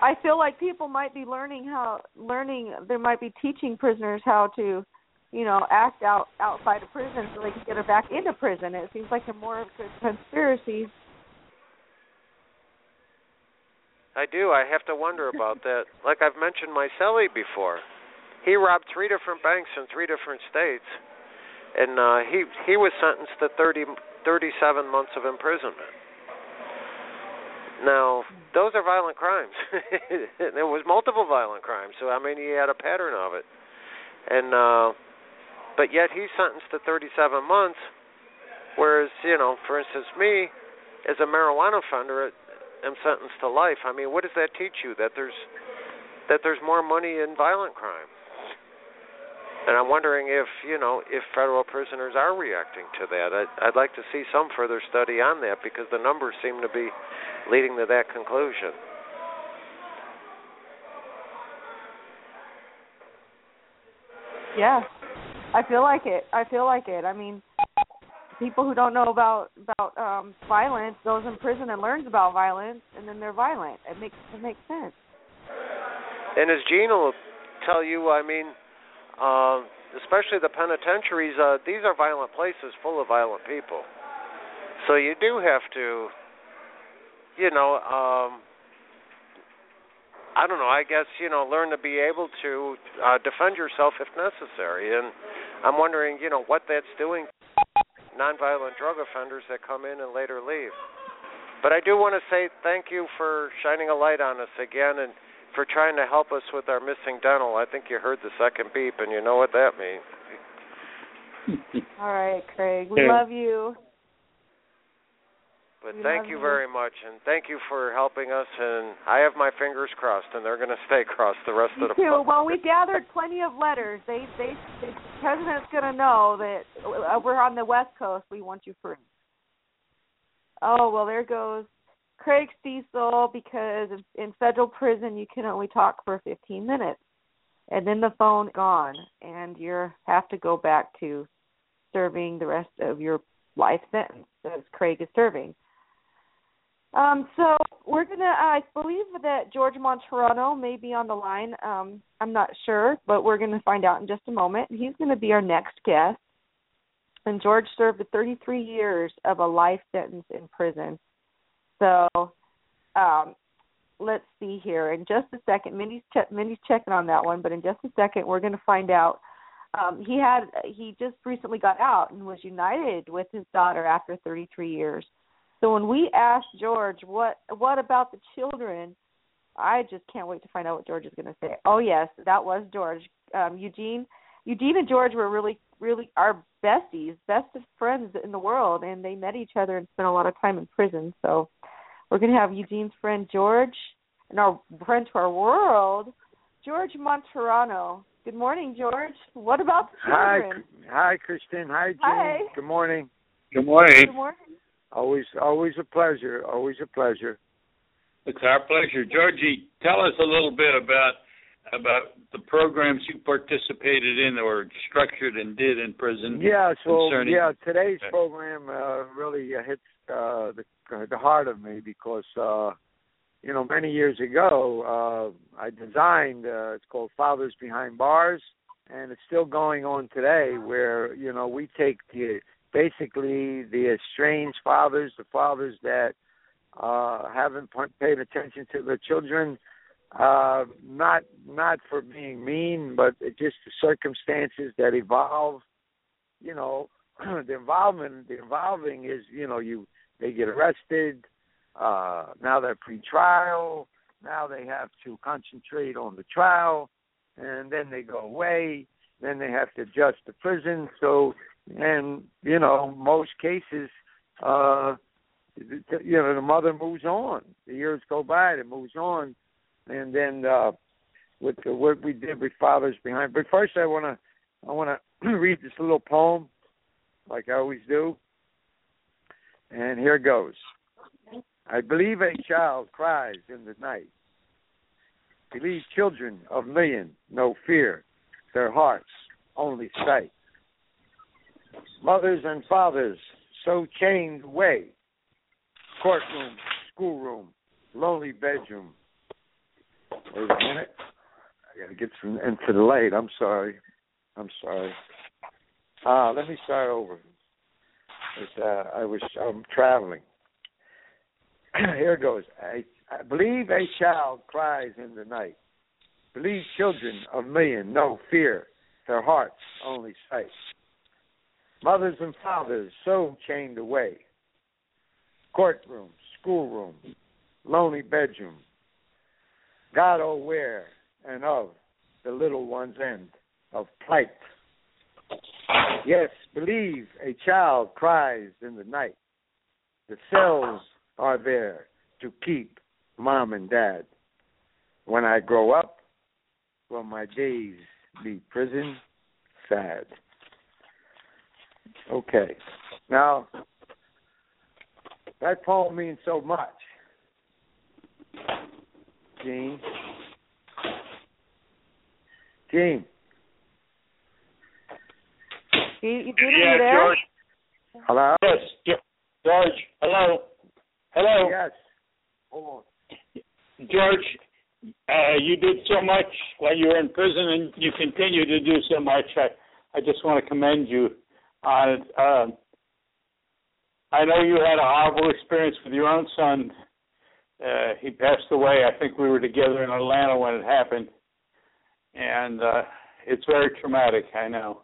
I feel like people might be learning how learning they might be teaching prisoners how to, you know, act out outside of prison so they can get it back into prison. It seems like they're more of a conspiracy. I do. I have to wonder about that. Like I've mentioned my cellie before. He robbed three different banks in three different states, and uh, he he was sentenced to 30, 37 months of imprisonment. Now, those are violent crimes. there was multiple violent crimes, so I mean, he had a pattern of it, and uh, but yet he's sentenced to 37 months, whereas you know, for instance, me, as a marijuana offender, am sentenced to life. I mean, what does that teach you? That there's that there's more money in violent crime. And I'm wondering if you know if federal prisoners are reacting to that. I'd, I'd like to see some further study on that because the numbers seem to be leading to that conclusion. Yeah. I feel like it. I feel like it. I mean, people who don't know about about um violence goes in prison and learns about violence and then they're violent. It makes it makes sense. And as Gene will tell you, I mean, uh, especially the penitentiaries, uh, these are violent places full of violent people. So you do have to, you know, um, I don't know. I guess you know, learn to be able to uh, defend yourself if necessary. And I'm wondering, you know, what that's doing to nonviolent drug offenders that come in and later leave. But I do want to say thank you for shining a light on us again and for trying to help us with our missing dental. I think you heard the second beep, and you know what that means. All right, Craig. We love you. But We thank you you. very much, and thank you for helping us. And I have my fingers crossed, and they're going to stay crossed the rest Me of the too. month. Well, we gathered plenty of letters. They, they, the president's going to know that uh, we're on the West Coast. We want you free. Oh well, there goes Craig Cesal because in, federal prison you can only talk for 15 minutes, and then the phone gone, and you have to go back to serving the rest of your life sentence as Craig is serving. Um, so we're gonna. I believe that George Martorano may be on the line. Um, I'm not sure, but we're gonna find out in just a moment. He's gonna be our next guest. And George served 33 years of a life sentence in prison. So, um, let's see here. In just a second, Mindi's che- Mindi's checking on that one, but in just a second, we're gonna find out. Um, he had he just recently got out and was united with his daughter after 33 years. So when we asked George what what about the children, I just can't wait to find out what George is going to say. Oh yes, that was George. Um, Eugene, Eugene and George were really really our besties, best of friends in the world, and they met each other and spent a lot of time in prison. So we're going to have Eugene's friend George and our friend to our world, George Martorano. Good morning, George. What about the Hi, children? hi, Kristen. Hi, Jane. Hi. Good morning. Good morning. Good morning. Always, always a pleasure. Always a pleasure. It's our pleasure. Georgie, tell us a little bit about about the programs you participated in or structured and did in prison. Yeah. So, concerning- yeah, today's program uh, really uh, hits uh, the the heart of me because uh, you know many years ago uh, I designed. Uh, it's called Fathers Behind Bars, and it's still going on today. Where you know we take the basically the estranged fathers, the fathers that uh haven't paid attention to their children uh not not for being mean but just the circumstances that evolve you know the involvement the involving is you know you they get arrested uh now they're pre-trial now they have to concentrate on the trial and then they go away then they have to adjust to prison. So and you know most cases uh you know the mother moves on. The years go by it moves on. And then uh with the what we did with fathers behind. But first i want to i want to read this little poem like i always do. And here goes. I believe a child cries in the night. Believe children of million no fear. Their hearts only sight mothers and fathers so chained away courtroom, schoolroom, lonely bedroom. Wait a minute. I gotta get some into the light. I'm sorry. I'm sorry. Uh let me start over. Uh, I was I'm traveling. Here it goes. I, I believe a child cries in the night. Believe children of million no fear, their hearts only sight. Mothers and fathers so chained away courtroom, schoolroom, lonely bedroom. God aware and of the little one's end of plight. Yes, believe a child cries in the night. The cells are there to keep mom and dad. When I grow up, will my days be prison sad? Okay. Now, that poem means so much. Gene. Gene. You, you, you Yeah, there? George. Hello? Yes, Ge- George. Hello. Hello. Yes. Hold on. George, uh, you did so much while you were in prison, and you continue to do so much. I, I just want to commend you on. Um, I know you had a horrible experience with your own son. Uh, he passed away. I think we were together in Atlanta when it happened, and uh, it's very traumatic. I know.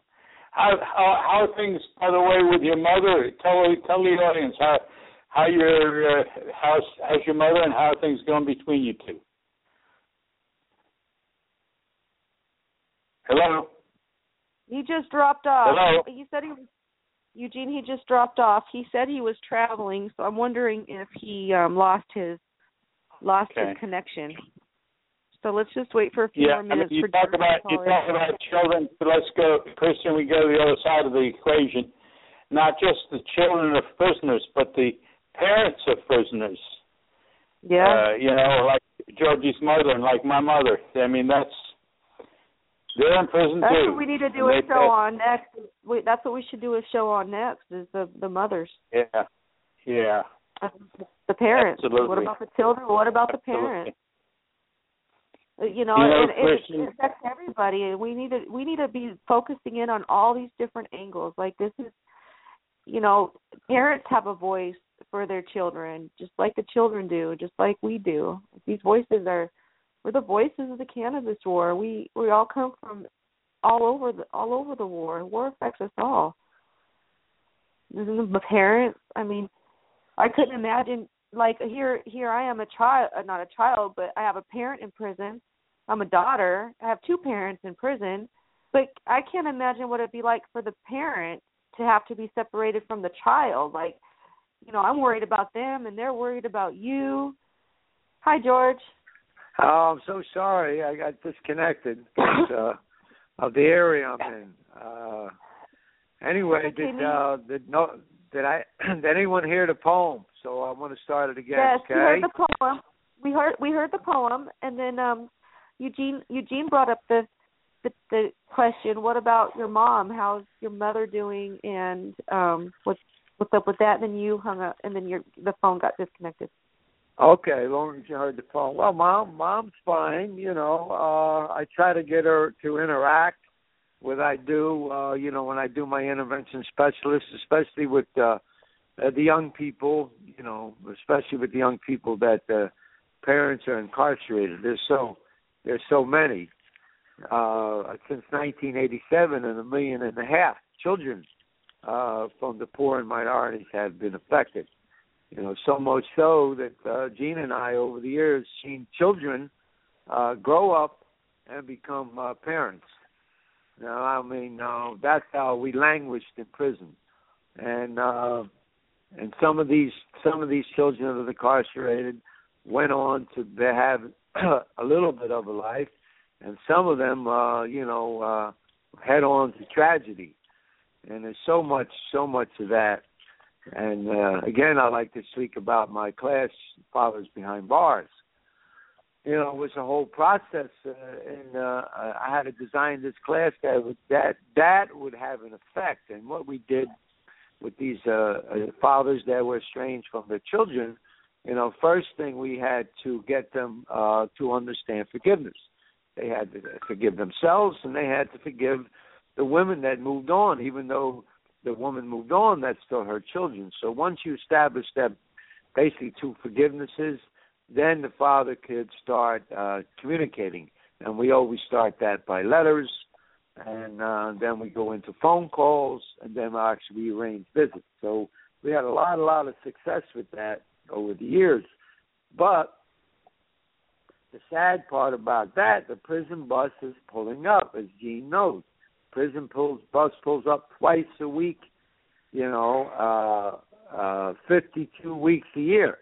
How how how are things, by the way, with your mother? Tell tell the audience how how your uh, how's how's your mother and how are things going between you two? Hello. He just dropped off. Hello? He said he was Eugene. He just dropped off. He said he was traveling, so I'm wondering if he um lost his lost Okay. his connection. So let's just wait for a few Yeah, more I mean, minutes you for talk about you talk about children. But let's go, Christian. We go to the other side of the equation. Not just the children of prisoners, but the parents of prisoners. Yeah. Uh, you know, like Georgie's mother and like my mother. I mean, that's they're in prison That's too. what we need to do And a show on next. We, that's what we should do a show on next is the the mothers, Yeah, yeah. the parents. Absolutely. What about the children? What about the parents? Uh, You know, You know, and, and Christian- it affects everybody. And we need to we need to be focusing in on all these different angles. Like this is, you know, parents have a voice for their children, just like the children do, just like we do. These voices are, we're the voices of the cannabis war. We we all come from all over the all over the war. War affects us all. The parents. I mean, I couldn't imagine like here here I am a child uh, not a child but I have a parent in prison. I'm a daughter. I have two parents in prison. But I can't imagine what it'd be like for the parent to have to be separated from the child. Like, you know, I'm worried about them and they're worried about you. Hi George. Oh, I'm so sorry. I got disconnected because uh, of the area I'm in. Uh, anyway, did uh, did no did I did anyone hear the poem? So I want to start it again. yes, okay. we heard the poem. We heard we heard the poem and then um Eugene Eugene brought up the the, the question, what about your mom? How's your mother doing and um what's what's up with that? And then you hung up and then your the phone got disconnected. Okay, long as you heard the poem. Well, mom, mom's fine. You know, uh, I try to get her to interact with I do. Uh, you know, when I do my intervention specialists, especially with uh, uh, the young people. You know, especially with the young people that uh, parents are incarcerated. There's so there's so many. Uh, since 1987, and a million and a half children uh, from the poor and minorities have been affected. You know, so much so that uh, Gene and I, over the years, seen children uh, grow up and become uh, parents. Now, I mean, uh, that's how we languished in prison, and uh, and some of these some of these children that are incarcerated went on to have a little bit of a life, and some of them, uh, you know, uh, head on to tragedy. And there's so much, so much of that. And uh, again, I like to speak about my class, Fathers Behind Bars. You know, it was a whole process, uh, and uh, I had to design this class that would that that would have an effect. And what we did with these uh, uh, fathers that were estranged from their children, you know, first thing we had to get them uh, to understand forgiveness. They had to forgive themselves, and they had to forgive the women that moved on, even though the woman moved on, that's still her children. So once you establish that basically two forgivenesses, then the father could start uh, communicating. And we always start that by letters, and uh, then we go into phone calls, and then actually we arrange visits. So we had a lot, a lot of success with that over the years. But the sad part about that, the prison bus is pulling up, as Gene knows. Prison pulls bus pulls up twice a week, you know, uh uh fifty two weeks a year.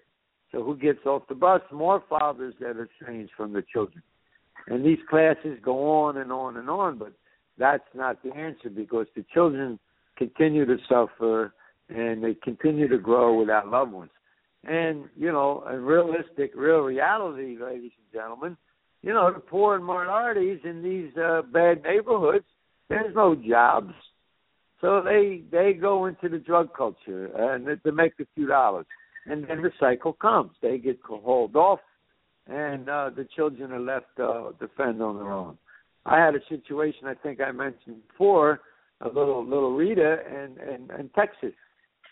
So who gets off the bus? More fathers that are estranged from the children. And these classes go on and on and on, but that's not the answer because the children continue to suffer and they continue to grow without loved ones. And, you know, a realistic, real reality, ladies and gentlemen, you know, the poor and minorities in these uh, bad neighborhoods, there's no jobs. So they they go into the drug culture and to make a few dollars. And then the cycle comes. They get hauled off and uh, the children are left uh, to fend on their own. I had a situation I think I mentioned before, a little little Rita in, in, in Texas,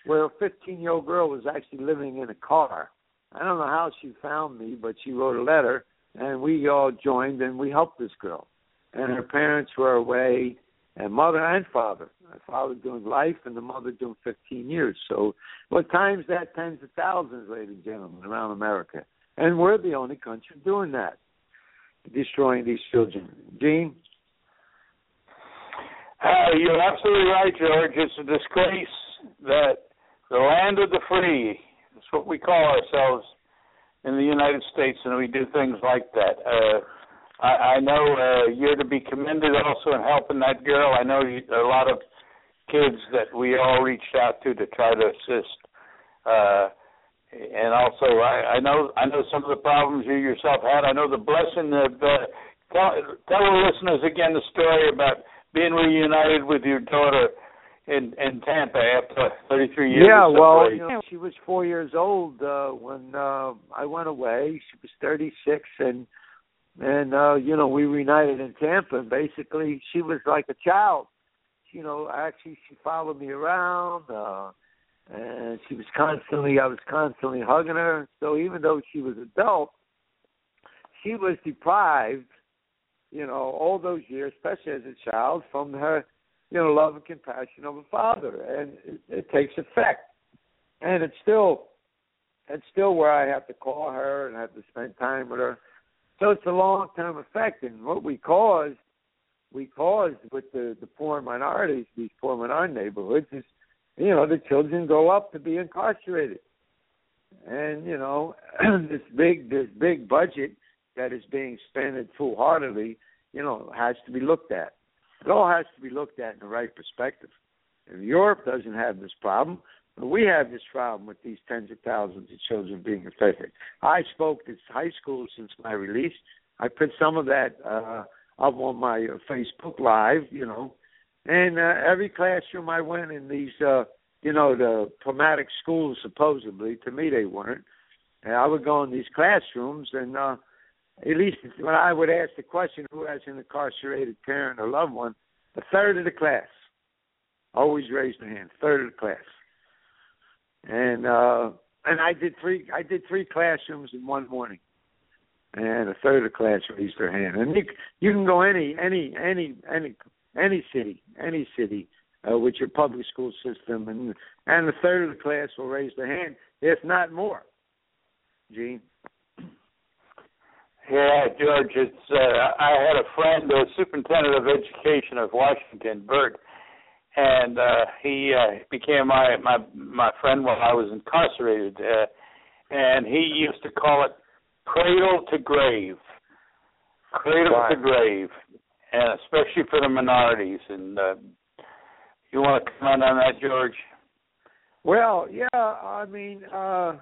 where a 15 year old girl was actually living in a car. I don't know how she found me, but she wrote a letter, and we all joined and we helped this girl. And her parents were away, and mother and father. Her father doing life, and the mother doing 15 years. So, what times that tens of thousands, ladies and gentlemen, around America. And we're the only country doing that, destroying these children. Gene? Uh, you're absolutely right, George. It's a disgrace that the land of the free, that's what we call ourselves in the United States, and we do things like that. Uh, I, I know uh, you're to be commended also in helping that girl. I know you, a lot of kids that we all reached out to to try to assist. Uh, and also, I, I know I know some of the problems you yourself had. I know the blessing of. Uh, tell, tell the listeners again the story about being reunited with your daughter in in Tampa after 33 years. Yeah, well, you know, she was four years old uh, when uh, I went away. She was 36, and and uh, you know we reunited in Tampa. And basically, she was like a child. You know, actually, she followed me around. uh and she was constantly I was constantly hugging her. So even though she was adult, she was deprived you know, all those years, especially as a child, from her, you know, love and compassion of a father, and it, it takes effect. And it's still, it's still where I have to call her and have to spend time with her. So it's a long term effect, and what we cause, we caused with the the poor minorities, these poor minority neighborhoods, is, you know, the children grow up to be incarcerated, and you know, this big this big budget that is being spent foolhardily, you know, has to be looked at. It all has to be looked at in the right perspective. And Europe doesn't have this problem, but we have this problem with these tens of thousands of children being affected. I spoke to high schools since my release. I put some of that uh, up on my uh, Facebook Live, you know, and uh, every classroom I went in these, uh, you know, the traumatic schools supposedly. To me, they weren't. And I would go in these classrooms and uh, at least when I would ask the question, who has an incarcerated parent or loved one, a third of the class always raised their hand. Third of the class, and uh, and I did three. I did three classrooms in one morning, and a third of the class raised their hand. And you you can go any any any any any city any city uh, with your public school system, and and a third of the class will raise their hand, if not more. Gene. Yeah, George, it's uh, I had a friend, the superintendent of education of Washington, Bert, and uh, he uh, became my my my friend while I was incarcerated, uh, and he used to call it cradle to grave, cradle right. to grave, and especially for the minorities. And uh, you want to comment on that, George? Well, yeah, I mean, uh,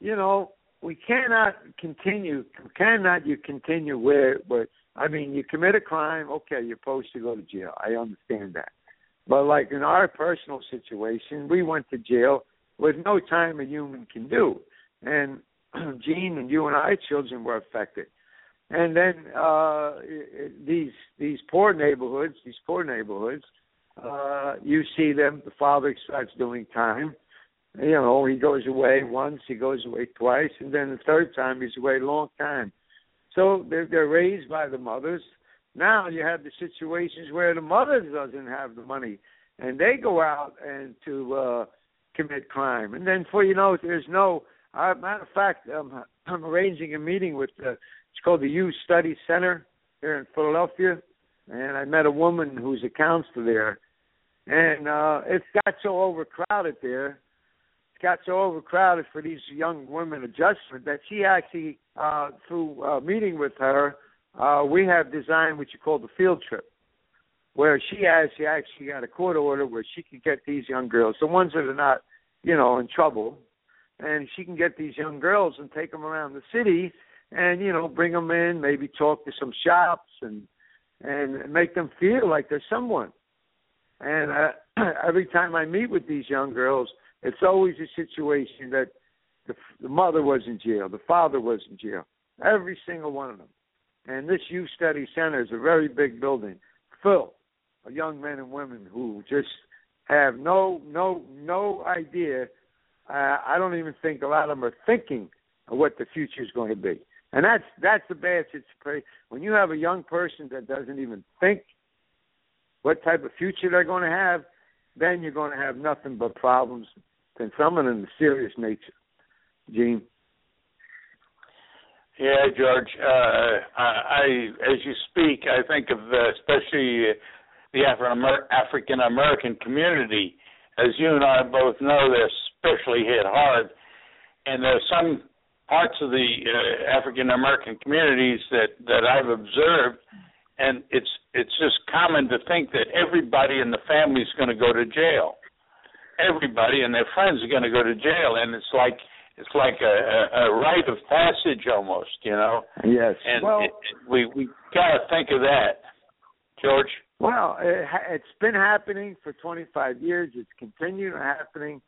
you know, we cannot continue cannot you continue where where I mean you commit a crime, okay, you're supposed to go to jail. I understand that. But like in our personal situation, we went to jail with no time a human can do. And Gene and you and I children were affected. And then uh these these poor neighborhoods, these poor neighborhoods, uh you see them the father starts doing time you know, he goes away once, he goes away twice, and then the third time he's away a long time. So they're, they're raised by the mothers. Now you have the situations where the mother doesn't have the money, and they go out and to uh, commit crime. And then for you know, there's no. Uh, matter of fact, um, I'm arranging a meeting with the. It's called the Youth Study Center here in Philadelphia, and I met a woman who's a counselor there, and uh, it's got so overcrowded there It's got so overcrowded for these young women adjustment that she actually, uh, through uh, meeting with her, uh, we have designed what you call the field trip, where she has she actually got a court order where she can get these young girls, the ones that are not, you know, in trouble, and she can get these young girls and take them around the city, and you know, bring them in, maybe talk to some shops and and make them feel like they're someone. And uh, every time I meet with these young girls, it's always a situation that the, the mother was in jail, the father was in jail, every single one of them. And this youth study center is a very big building, full of young men and women who just have no no no idea. Uh, I don't even think a lot of them are thinking of what the future is going to be. And that's that's the bad situation. When you have a young person that doesn't even think what type of future they're going to have, then you're going to have nothing but problems and some of them serious nature. Gene. Yeah, George. Uh, I, I, as you speak, I think of uh, especially the African American community. As you and I both know, they're especially hit hard, and there are some parts of the uh, African American communities that that I've observed, and it's it's just common to think that everybody in the family is going to go to jail. Everybody and their friends are going to go to jail, and it's like it's like a, a, a rite of passage almost, you know. Yes. And well, it, it, we we got to think of that, George. Well, it, it's been happening for 25 years. It's continuing happening.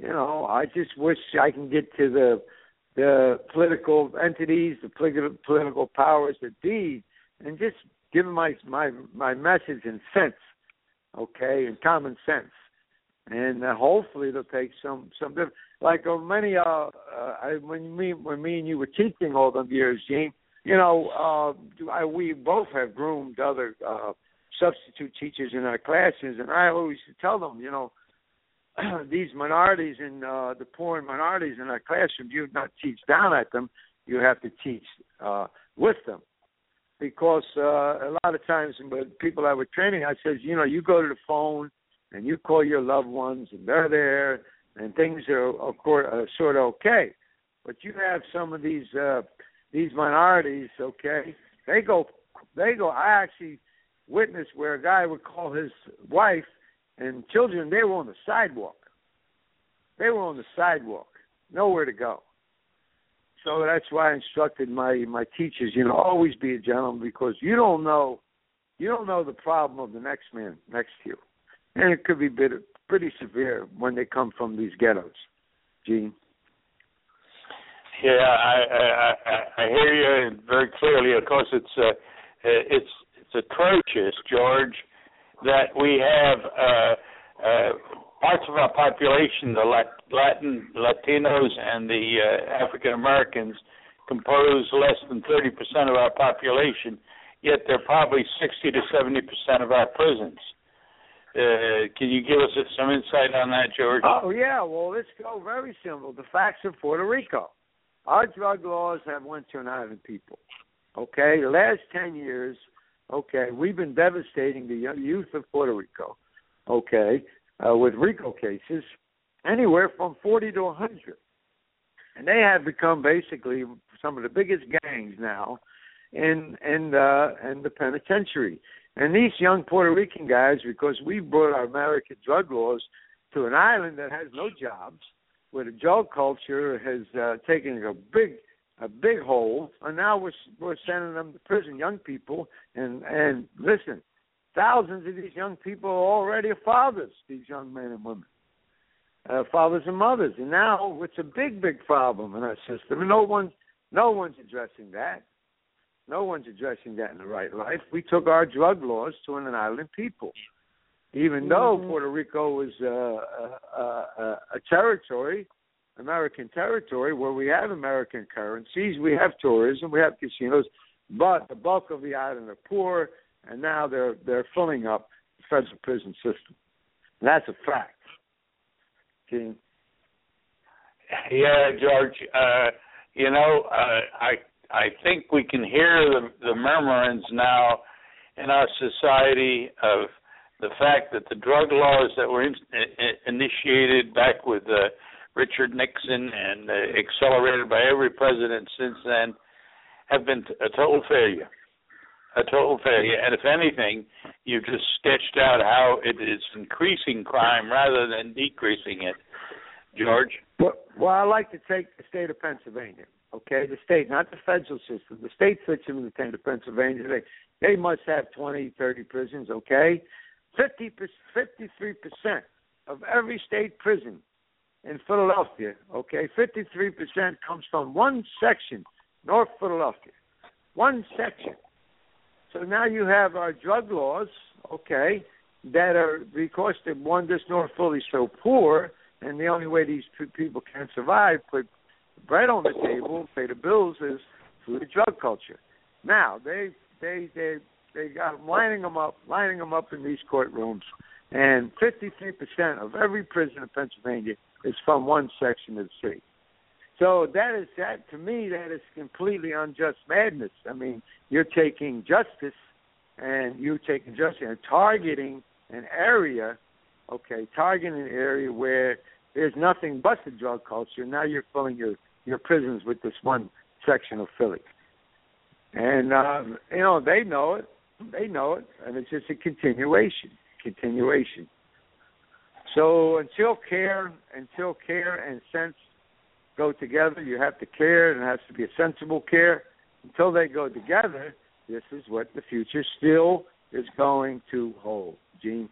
You know, I just wish I can get to the the political entities, the political political powers that be, and just give them my my my message in sense, okay, in common sense, and uh, hopefully they'll take some some like uh, many uh, uh I, when me when me and you were teaching all them years, Gene, you know, uh I, we both have groomed other uh substitute teachers in our classes, and I always tell them, you know, these minorities and uh, the poor minorities in our classroom, you not teach down at them, you have to teach uh, with them. Because uh, a lot of times, with people I were training, I says, you know, you go to the phone and you call your loved ones, and they're there, and things are, of course, uh, sort of okay. But you have some of these uh, these minorities, okay? They go, they go. I actually witnessed where a guy would call his wife and children they were on the sidewalk. They were on the sidewalk, nowhere to go. So that's why I instructed my my teachers, you know, always be a gentleman because you don't know you don't know the problem of the next man next to you, and it could be bit, pretty severe when they come from these ghettos. Gene. Yeah, I I I, hear you very clearly. Of course, it's uh, it's it's atrocious, George, that we have uh, uh, parts of our population, the Latin Latinos and the uh, African Americans, compose less than 30% of our population, yet they're probably 60 to 70% of our prisons. Uh, can you give us some insight on that, George? Oh yeah, well let's go very simple. The facts of Puerto Rico. Our drug laws have went to an island people. Okay, the last ten years, Okay, we've been devastating the youth of Puerto Rico. Okay, uh, with RICO cases, anywhere from 40 to a 100, and they have become basically some of the biggest gangs now in in uh, in the penitentiary. And these young Puerto Rican guys, because we brought our American drug laws to an island that has no jobs, where the drug culture has uh, taken a big a big hole, and now we're we're sending them to prison, young people, and and listen, thousands of these young people are already fathers, these young men and women, uh, fathers and mothers, and now it's a big, big problem in our system, and no one, no one's addressing that. No one's addressing that in the right life. We took our drug laws to an island people, even though mm-hmm. Puerto Rico was uh, a, a, a territory American territory where we have American currencies, we have tourism, we have casinos, but the bulk of the island are poor, and now they're they're filling up the federal prison system. And that's a fact. Gene. Yeah, George. Uh, you know, uh, I I think we can hear the the murmurings now in our society of the fact that the drug laws that were in, in, initiated back with the Richard Nixon and uh, accelerated by every president since then have been a total failure. A total failure. And if anything, you've just sketched out how it is increasing crime rather than decreasing it. George? Well, well, I like to take the state of Pennsylvania. Okay, the state, not the federal system. The state system in the state of Pennsylvania, they they must have twenty, thirty prisons. Okay, fifty, fifty-three percent of every state prison in Philadelphia, okay, 53% comes from one section, North Philadelphia. One section. So now you have our drug laws, okay, that are because the one this North Philly so poor, and the only way these people can survive, put bread on the table, pay the bills, is through the drug culture. Now they they they they got lining them up, lining them up in these courtrooms, and 53% of every prison in Pennsylvania is from one section of the city. So that is that to me that is completely unjust madness. I mean, you're taking justice and you're taking justice and targeting an area, okay, targeting an area where there's nothing but the drug culture. Now you're filling your your prisons with this one section of Philly, and um, you know they know it, they know it, and it's just a continuation, continuation. So until care, until care and sense go together, you have to care, and it has to be a sensible care. Until they go together, this is what the future still is going to hold. Gene.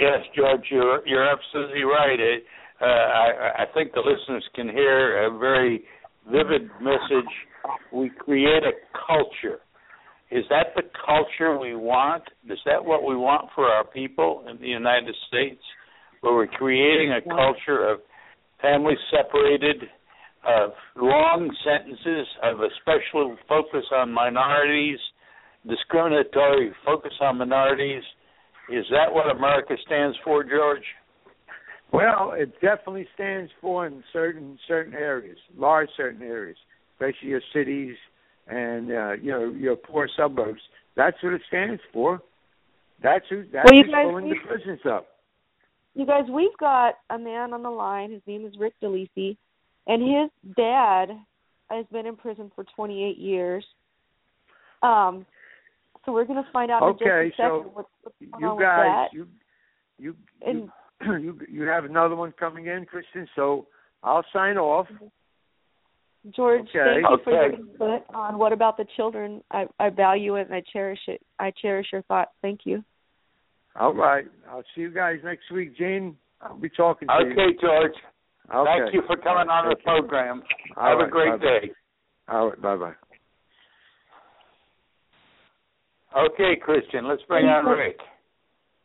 Yes, George, you're you're absolutely right. It, uh, I, I think the listeners can hear a very vivid message. We create a culture. Is that the culture we want? Is that what we want for our people in the United States? Where we're creating a culture of families separated, of long sentences, of a special focus on minorities, discriminatory focus on minorities. Is that what America stands for, George? Well, it definitely stands for in certain certain areas, large certain areas, especially your cities and uh, you know your poor suburbs. That's what it stands for. That's who that's well, who's guys, pulling the prisons up. You guys, we've got a man on the line. His name is Rick DeLisi, and his dad has been in prison for 28 years. Um, so we're going to find out okay, in just a second so what's, what's going you on guys, with that. you you and you, you you have another one coming in, Christian. So I'll sign off. George, Okay. thank you for your input on what about the children. I, I value it and I cherish it. I cherish your thoughts. Thank you. All right. I'll see you guys next week, Gene. I'll be talking to you. Okay, George. Okay. Thank you for coming on the you. program. All Have right, a great bye-bye. day. All right. Bye bye. Okay, Christian, let's bring on Rick.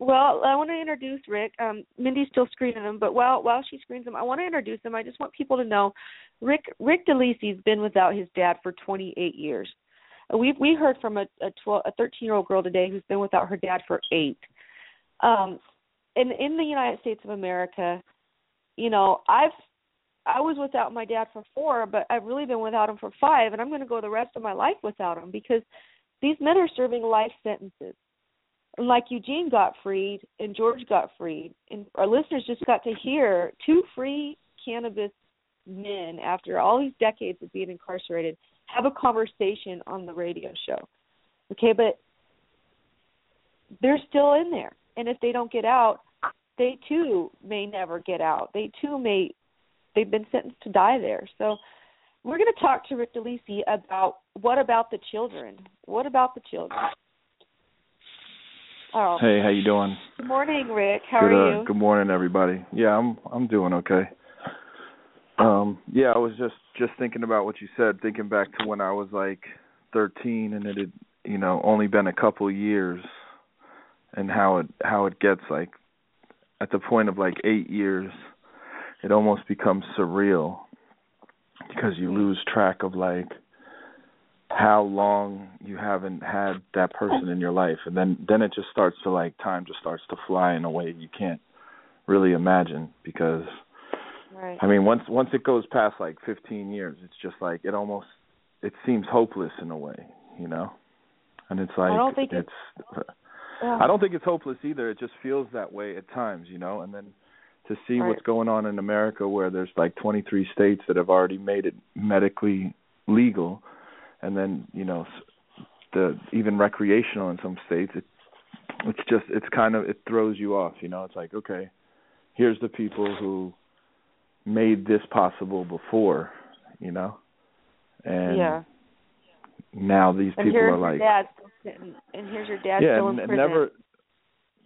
Well, I want to introduce Rick. Um, Mindi's still screening him, but while while she screens him, I want to introduce him. I just want people to know, Rick Rick DeLisi's been without his dad for 28 years. We we heard from a a 12 a 13 year old girl today who's been without her dad for eight. Um, in in the United States of America, you know, I've I was without my dad for four, but I've really been without him for five, and I'm going to go the rest of my life without him because these men are serving life sentences. Like Eugene got freed and George got freed, and our listeners just got to hear two free cannabis men after all these decades of being incarcerated have a conversation on the radio show. Okay, but they're still in there. And if they don't get out, they too may never get out. They too may they've been sentenced to die there. So we're going to talk to Rick DeLisi about what about the children? What about the children? Oh, Hey, how you doing? good morning, Rick. How good, are uh, you? Good morning, everybody. Yeah, I'm I'm doing okay. Um, yeah, I was just just thinking about what you said, thinking back to when I was like 13, and it had you know only been a couple years, and how it how it gets like at the point of like eight years, it almost becomes surreal because you lose track of like how long you haven't had that person in your life and then then it just starts to like time just starts to fly in a way you can't really imagine because Right. I mean once once it goes past like 15 years it's just like it almost it seems hopeless in a way, you know. And it's like I don't think it's Yeah. I don't think it's hopeless either. It just feels that way at times, you know. And then to see Right. what's going on in America, where there's like 23 states that have already made it medically legal, and then you know s- the even recreational in some states. It, it's just it's kind of it throws you off, you know. It's like okay, here's the people who made this possible before, you know, and yeah. now these And people are like dad and here's your dad yeah, and, and never,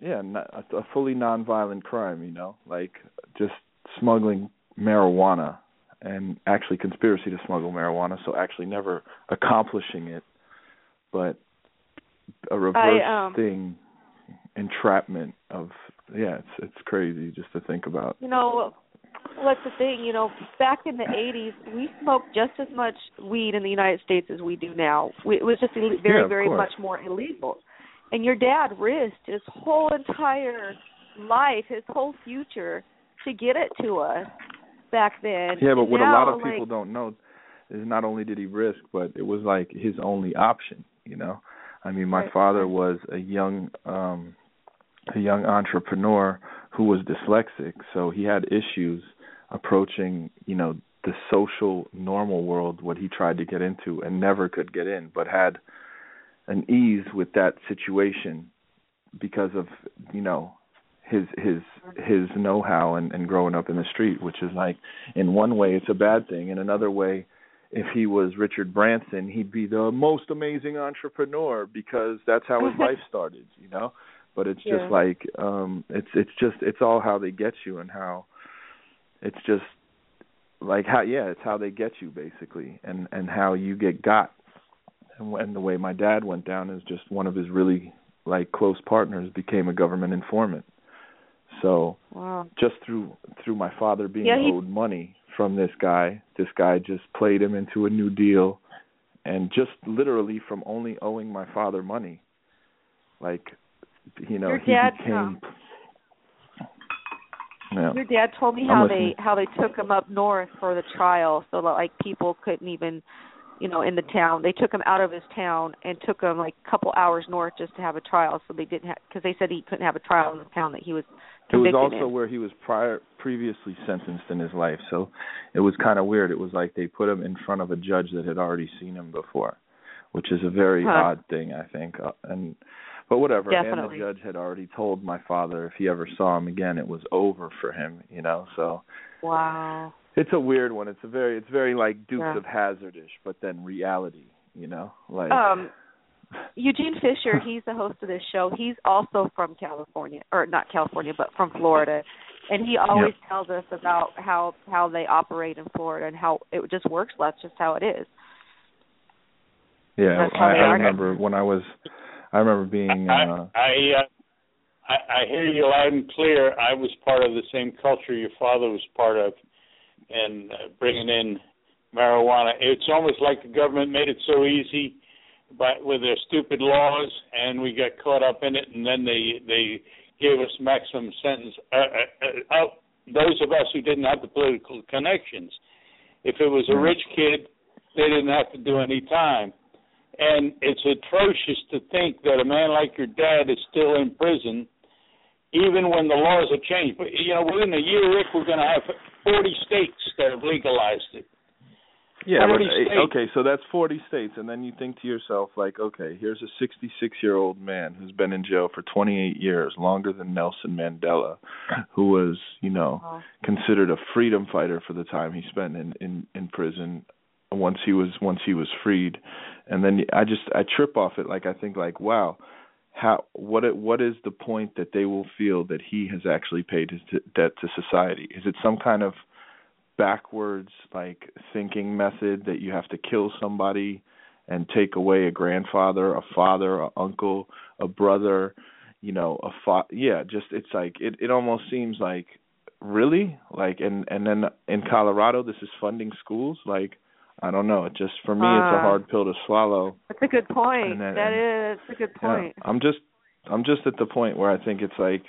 yeah, a fully nonviolent crime, you know, like just smuggling marijuana and actually conspiracy to smuggle marijuana, so actually never accomplishing it, but a reverse I, um, thing, entrapment of yeah, it's it's crazy just to think about. You know, what's the thing? You know, back in the '80s, we smoked just as much weed in the United States as we do now. We, it was just Ill- very, Yeah, very course. much more illegal. And your dad risked his whole entire life, his whole future, to get it to us back then. Yeah, but what a lot of people like, don't know is not only did he risk, but it was like his only option. You know, I mean, my Right. father was a young um a young entrepreneur who was dyslexic, so he had issues approaching, you know, the social normal world what he tried to get into and never could get in, but had an ease with that situation because of, you know, his his his know-how and, and growing up in the street, which is like in one way it's a bad thing, in another way if he was Richard Branson, he'd be the most amazing entrepreneur because that's how his life started, you know. But it's Yeah. just like um it's it's just it's all how they get you and how it's just like how yeah, it's how they get you basically and and how you get got. And when the way my dad went down is just one of his really like close partners became a government informant. So Wow. just through through my father being Yeah, he- owed money from this guy, this guy just played him into a new deal and just literally from only owing my father money. Like you know, Your he dad, became yeah. Your dad told me how they how they took him up north for the trial, so that like people couldn't even, you know, in the town. They took him out of his town and took him like a couple hours north just to have a trial. So they didn't have because they said he couldn't have a trial in the town that he was It was also in. where he was prior previously sentenced in his life, so it was kind of weird. It was like they put him in front of a judge that had already seen him before, which is a very Huh. odd thing, I think. Uh, and but whatever. Definitely. And the judge had already told my father if he ever saw him again, it was over for him. You know, so Wow. It's a weird one. It's a very it's very like Dukes Yeah. of Hazardish, but then reality. You know, like Um, Eugene Fischer, he's the host of this show. He's also from California, or not California, but from Florida, and he always tells us about how how they operate in Florida and how it just works. That's just how it is. yeah. I, I remember when I was I remember being uh I I, uh, I I hear you loud and clear. I was part of the same culture your father was part of, and uh, bringing in marijuana. It's almost like the government made it so easy, but with their stupid laws, and we got caught up in it, and then they they gave us maximum sentence. Uh, uh, uh, those of us who didn't have the political connections, if it was a rich kid, they didn't have to do any time. And it's atrocious to think that a man like your dad is still in prison, even when the laws have changed. But you know, within a year, Rick, we're going to have 40 states that have legalized it. Yeah, but, 40 uh, states. okay, so that's 40 states, and then you think to yourself, like, okay, here's a 66 year old man who's been in jail for 28 years, longer than Nelson Mandela, who was, you know, Wow. considered a freedom fighter for the time he spent in in in prison once he was once he was freed and then I just I trip off it like I think like wow how what what is the point that they will feel that he has actually paid his t- debt to society? Is it some kind of backwards like thinking method that you have to kill somebody and take away a grandfather a father a uncle a brother you know a fa- yeah just it's like it it almost seems like really? Like and and then in Colorado this is funding schools? Like I don't know it just for me it's a Ah. hard pill to swallow That's a good point. Then- that is a good yeah, point. I'm just I'm just at the point where I think it's like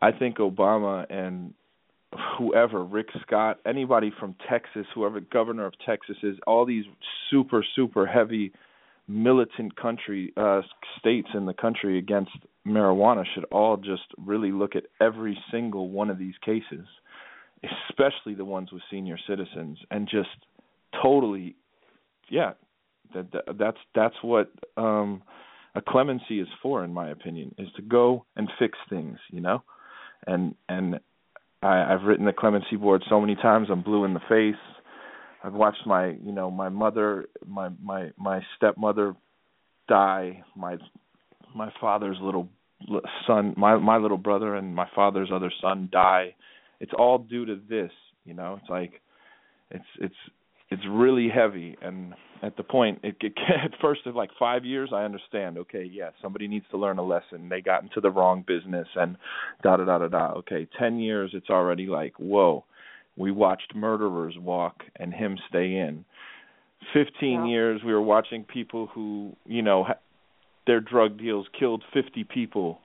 I think Obama and whoever Rick Scott anybody from Texas whoever governor of Texas is all these super super heavy militant country uh states in the country against marijuana should all just really look at every single one of these cases especially the ones with senior citizens and just totally yeah that, that that's that's what um a clemency is for in my opinion is to go and fix things you know? And and i i've written the clemency board so many times i'm blue in the face. I've watched my you know my mother my my my stepmother die my my father's little son my my little brother and my father's other son die. It's all due to this you know? It's like it's it's it's really heavy and at the point it, it at first of like five years i understand okay yeah somebody needs to learn a lesson. They got into the wrong business and da da da da da. Okay ten years it's already like whoa. We watched murderers walk and him stay in. Fifteen Yeah. years we were watching people who you know ha- their drug deals killed fifty people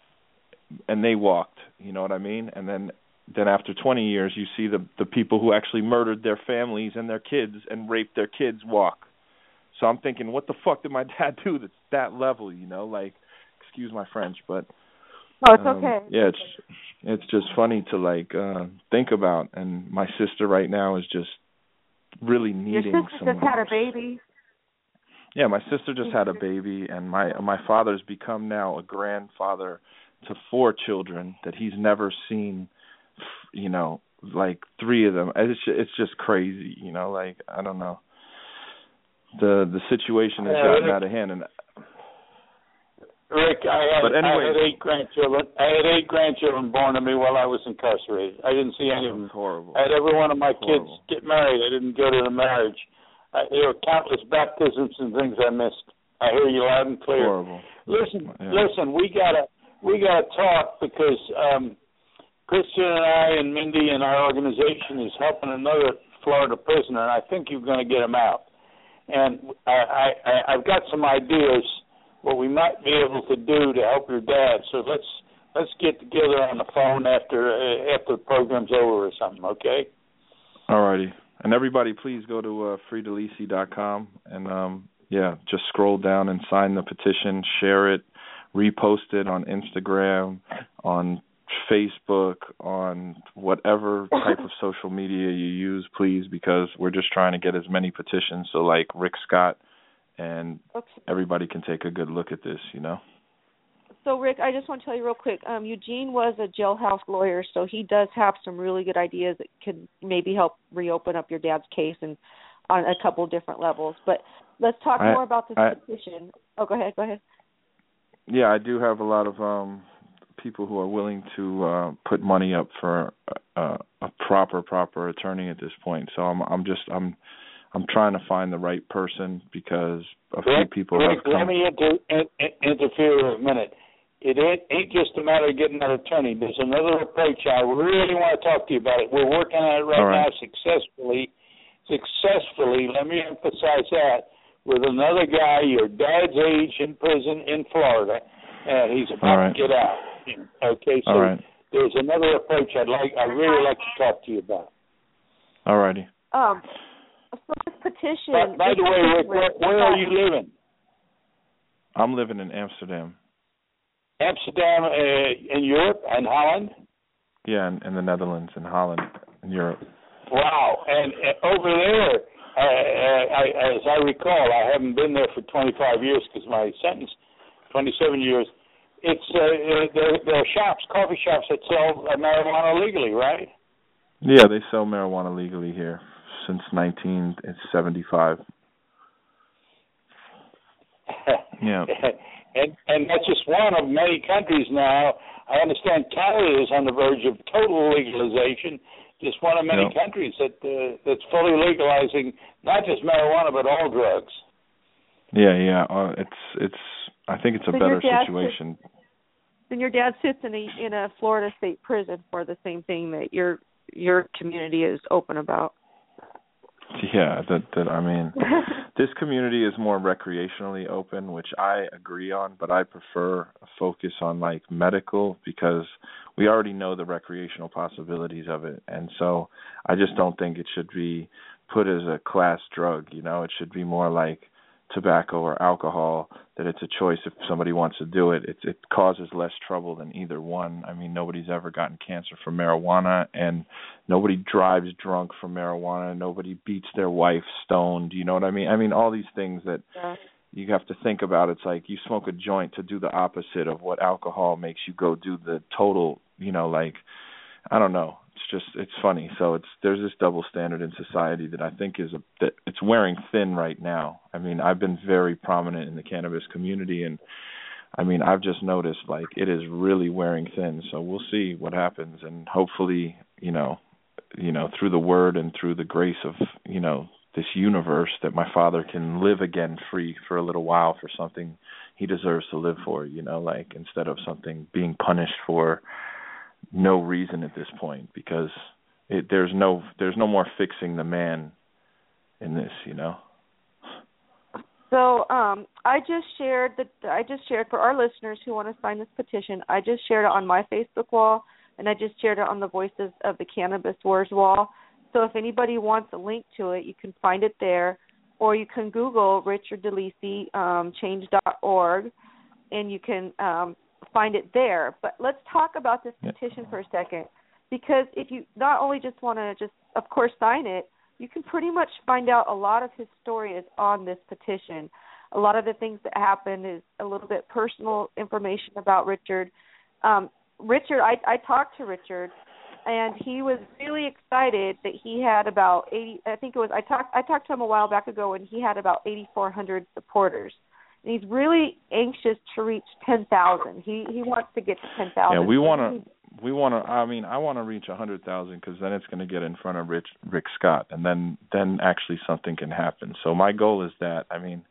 and they walked you know what i mean? And then then after 20 years you see the the people who actually murdered their families and their kids and raped their kids walk So I'm thinking, what the fuck did my dad do that's that level? You know, like, excuse my French, but Oh, it's um, okay. Yeah, it's it's just funny to like uh think about and my sister right now is just really needing Your sister just had a baby. Yeah, my sister just had a baby and my my father's become now a grandfather to four children that he's never seen you know, like three of them. It's just, it's just crazy, you know, like I don't know. The the situation has gotten out of hand and Rick, I had, But anyway- I had eight grandchildren. I had eight grandchildren born to me while I was incarcerated. I didn't see any of them. horrible. I had every one of my kids get married. I didn't go to the marriage. I, there were countless baptisms and things I missed. I hear you loud and clear. Horrible. Listen, Yeah. listen, we gotta we gotta talk because um Christian and I and Mindi and our organization is helping another Florida prisoner, and I think you're going to get him out. And I, I, I've got some ideas what we might be able to do to help your dad. So let's let's get together on the phone after uh, after the program's over or something. Okay? Alrighty. And everybody please go to uh freedalisi.com and um yeah, just scroll down and sign the petition, share it, repost it on Instagram, on Facebook, on whatever type of social media you use, please, because we're just trying to get as many petitions so like Rick Scott and Okay. everybody can take a good look at this, you know. So Rick, I just want to tell you real quick. Um, Eugene was a jailhouse lawyer, so he does have some really good ideas that could maybe help reopen up your dad's case and on a couple of different levels. But let's talk I- more about this I- petition. Oh, go ahead. Go ahead. Yeah, I do have a lot of um people who are willing to uh put money up for a, a proper proper attorney at this point. So I'm I'm just I'm I'm trying to find the right person because a few Rick, people Rick, have come. let me inter, in, in, interfere a minute. It ain't, ain't just a matter of getting an attorney. There's another approach. I really want to talk to you about it. We're working on it right, right. now successfully. Successfully, let me emphasize that, with another guy your dad's age in prison in Florida, and he's about right. to get out. Okay, so All right. there's another approach I'd like, I'd really like to talk to you about. Alrighty. Um, so this petition. By, by the way, Rick, where, where are you living? I'm living in Amsterdam. Amsterdam, uh, in Europe, and Holland. Yeah, in, in the Netherlands, in Holland, in Europe. Wow, and uh, over there, uh, uh, I, as I recall, I haven't been there for 25 years because my sentence, 27 years. It's uh, uh, there, there are shops, coffee shops that sell uh, marijuana legally, right? Yeah, they sell marijuana legally here since 1975. Yeah. and and that's just one of many countries now. I understand Canada is on the verge of total legalization. Just one of many Yeah. countries that uh, that's fully legalizing not just marijuana but all drugs. Yeah, yeah. Uh, it's it's. I think it's a So better situation. Then your dad sits in a in a Florida state prison for the same thing that your your community is open about. Yeah, that that I mean, this community is more recreationally open, which I agree on, but I prefer a focus on like medical because we already know the recreational possibilities of it. And so I just don't think it should be put as a class drug, you know, it should be more like tobacco or alcohol that it's a choice if somebody wants to do it. It it causes less trouble than either one. I mean, nobody's ever gotten cancer from marijuana and nobody drives drunk from marijuana, nobody beats their wife stoned, you know what I mean? I mean all these things that Yeah. you have to think about it's like you smoke a joint to do the opposite of what alcohol makes you go do the total you know like i don't know it's just it's funny. So it's there's this double standard in society that i think is a that it's wearing thin right now. I mean i've been very prominent in the cannabis community and i mean i've just noticed like it is really wearing thin. So we'll see what happens and hopefully you know you know through the word and through the grace of you know this universe that my father can live again free for a little while for something he deserves to live for you know like instead of something being punished for no reason at this point because it there's no there's no more fixing the man in this you know So um, I just shared the I just shared for our listeners who want to sign this petition. I just shared it on my Facebook wall, and I just shared it on the Voices of the Cannabis Wars wall. So if anybody wants a link to it, you can find it there. or you can Google Richard DeLisi um, change.org, and you can um, find it there. But let's talk about this petition for a second, because if you not only just want to just, of course, sign it, you can pretty much find out a lot of his story is on this petition. A lot of the things that happened is a little bit personal information about Richard. Um, Richard, I, I talked to Richard, and he was really excited that he had about 80. I think it was I talked I talked to him a while back ago, and he had about 8,400 supporters. And he's really anxious to reach 10,000. He he wants to get to 10,000. Yeah, we want to we want to i mean i want to reach a hundred thousand because then it's going to get in front of rich rick scott and then then actually something can happen so my goal is that i mean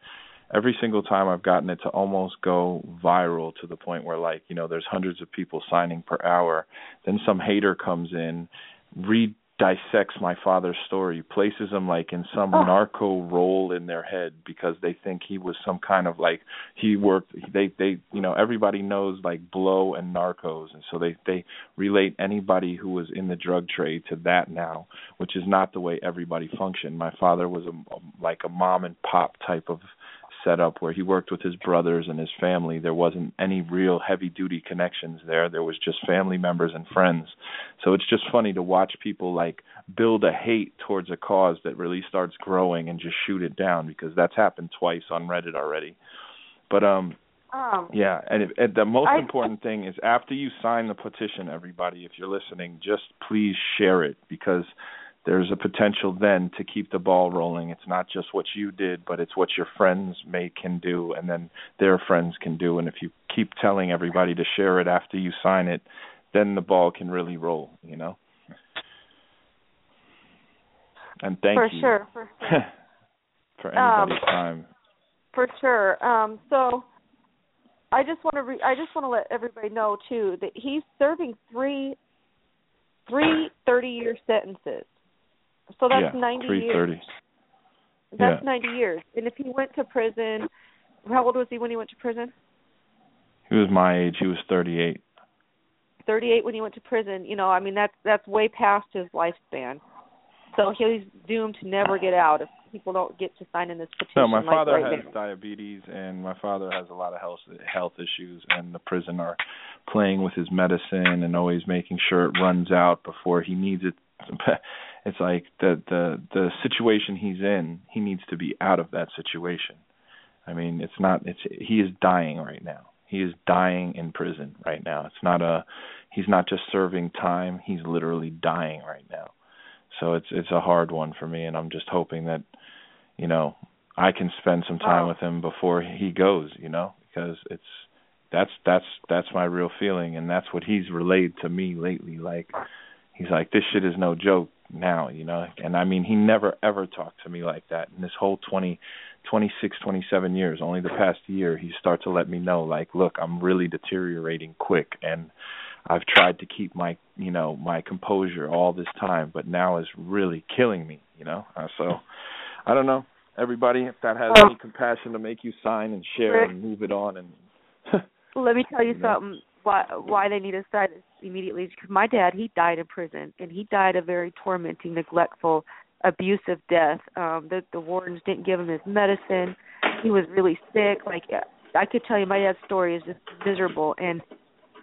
every single time i've gotten it to almost go viral to the point where like you know there's hundreds of people signing per hour then some hater comes in read dissects my father's story, places him like in some oh. narco role in their head because they think he was some kind of like he worked they they you know everybody knows like blow and narcos and so they they relate anybody who was in the drug trade to that now, which is not the way everybody functioned. My father was a like a mom and pop type of setup where he worked with his brothers and his family. There wasn't any real heavy duty connections there. There was just family members and friends. So it's just funny to watch people like build a hate towards a cause that really starts growing and just shoot it down because that's happened twice on Reddit already. But um um, yeah, and, it, and the most I, important thing is after you sign the petition, everybody, if you're listening, just please share it because there's a potential then to keep the ball rolling. It's not just what you did, but it's what your friends may can do, and then their friends can do. And if you keep telling everybody to share it after you sign it, then the ball can really roll. You know. And thank for you. Sure, for sure, for anybody's um, time. For sure. Um, so. I just want to re- I just want to let everybody know too that he's serving three three thirty year sentences. So that's yeah, 90 330. years. That's yeah. 90 years. And if he went to prison, how old was he when he went to prison? He was my age. He was 38. 38 when he went to prison. You know, I mean that's that's way past his lifespan. So he's doomed to never get out if people don't get to sign in this petition. No, my like father right has now. diabetes, and my father has a lot of health health issues, and the prison are playing with his medicine and always making sure it runs out before he needs it it's like the the the situation he's in he needs to be out of that situation. I mean it's not it's he is dying right now. He is dying in prison right now. It's not a he's not just serving time. He's literally dying right now. So it's it's a hard one for me and i'm just hoping that you know i can spend some time wow. with him before he goes you know because it's that's that's that's my real feeling and that's what he's relayed to me lately. Like he's like this shit is no joke now you know? And i mean he never ever talked to me like that in this whole twenty twenty six twenty seven years. Only the past year he started to let me know like look i'm really deteriorating quick and i've tried to keep my you know my composure all this time but now it's really killing me you know? Uh, so i don't know. Everybody if that has any compassion to make you sign and share and move it on and let me tell you, you know? something why why they need to start this immediately is because my dad he died in prison and he died a very tormenting, neglectful, abusive death. Um the the wardens didn't give him his medicine. He was really sick. Like I could tell you my dad's story is just miserable and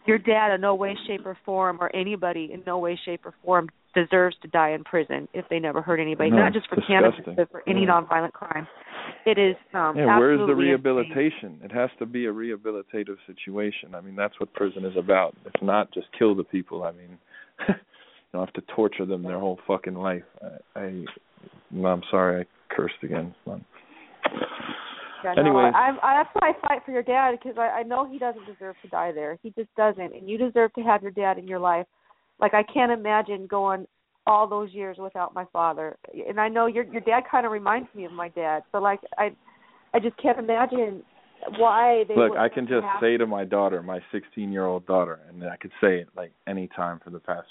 your dad in no way, shape or form or anybody in no way, shape or form deserves to die in prison if they never hurt anybody. No, Not just for disgusting. cannabis but for any yeah. nonviolent crime. It is um yeah, where's the rehabilitation? insane. It has to be a rehabilitative situation. I mean, that's what prison is about. It's not just kill the people. I mean, you don't have to torture them their whole fucking life. I, I I'm sorry, I cursed again. Yeah, no, Anyways. I, I, that's why I fight for your dad because I, I know he doesn't deserve to die there. He just doesn't, and you deserve to have your dad in your life. Like I can't imagine going all those years without my father. And I know your your dad kind of reminds me of my dad. So like I, I just can't imagine why they. Look, I can just say to my daughter, my 16 year old daughter, and I could say it like any time for the past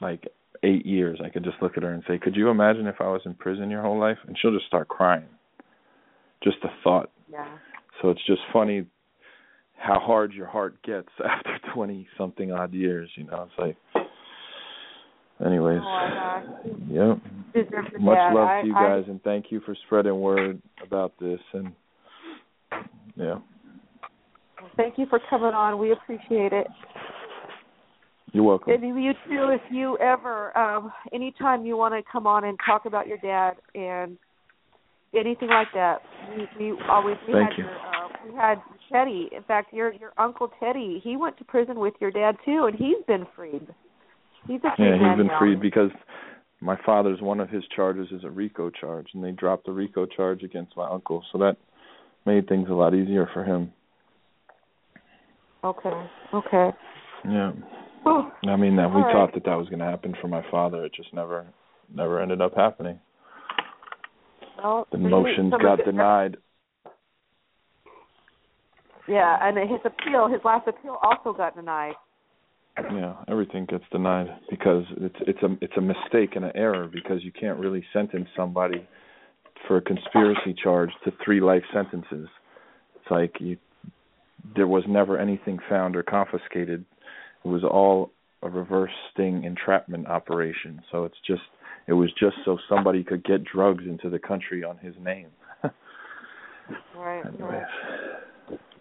like eight years. I could just look at her and say, "Could you imagine if I was in prison your whole life?" And she'll just start crying. Just the thought. Yeah. So it's just funny how hard your heart gets after 20 something odd years. You know, it's like. Anyways. Oh, Yep. Much love I, to you I, guys, and thank you for spreading word about this. And yeah, Thank you for coming on. We appreciate it. you're welcome. And you too, if you ever, um, anytime you want to come on and talk about your dad and anything like that, we, we always we Thank had you. your uh, we had Teddy. In fact, your your uncle Teddy, he went to prison with your dad too, and he's been freed. He's a Yeah, he's been freed because my father's one of his charges is a RICO charge, and they dropped the RICO charge against my uncle, so that made things a lot easier for him. Okay. Okay. Yeah. Whew. I mean, that we right. thought that that was going to happen for my father. It just never, never ended up happening. Well, The motions got denied. Yeah, and his appeal, his last appeal, also got denied. Yeah, everything gets denied because it's it's a it's a mistake and an error because you can't really sentence somebody for a conspiracy charge to three life sentences. It's like you there was never anything found or confiscated. It was all a reverse sting entrapment operation. So it's just it was just so somebody could get drugs into the country on his name. Right. Anyways.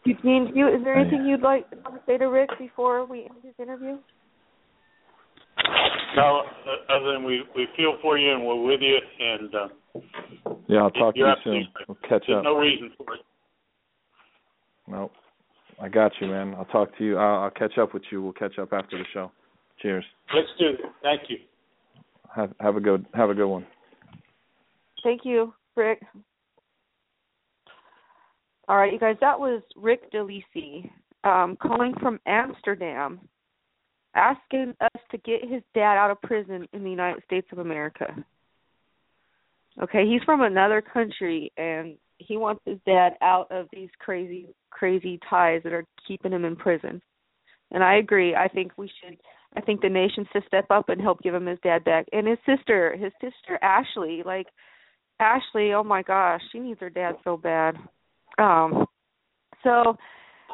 Eugene, do you, is there anything you'd like to say to Rick before we end this interview? No, uh, other than we we feel for you and we're with you, and uh, Yeah, I'll talk to You're you absolutely soon. right. We'll catch there's up. no reason for it. No, I got you, man. I'll talk to you. I'll, I'll catch up with you. We'll catch up after the show. Cheers. Let's do it. Thank you. Have have a good have a good one. Thank you, Rick. All right, you guys, that was Rick DeLisi um, calling from Amsterdam, asking us to get his dad out of prison in the United States of America. Okay, he's from another country and he wants his dad out of these crazy, crazy ties that are keeping him in prison. And I agree. I think we should. I think the nation should step up and help give him his dad back. And his sister, his sister Ashley, like Ashley, oh my gosh, she needs her dad so bad. Um, so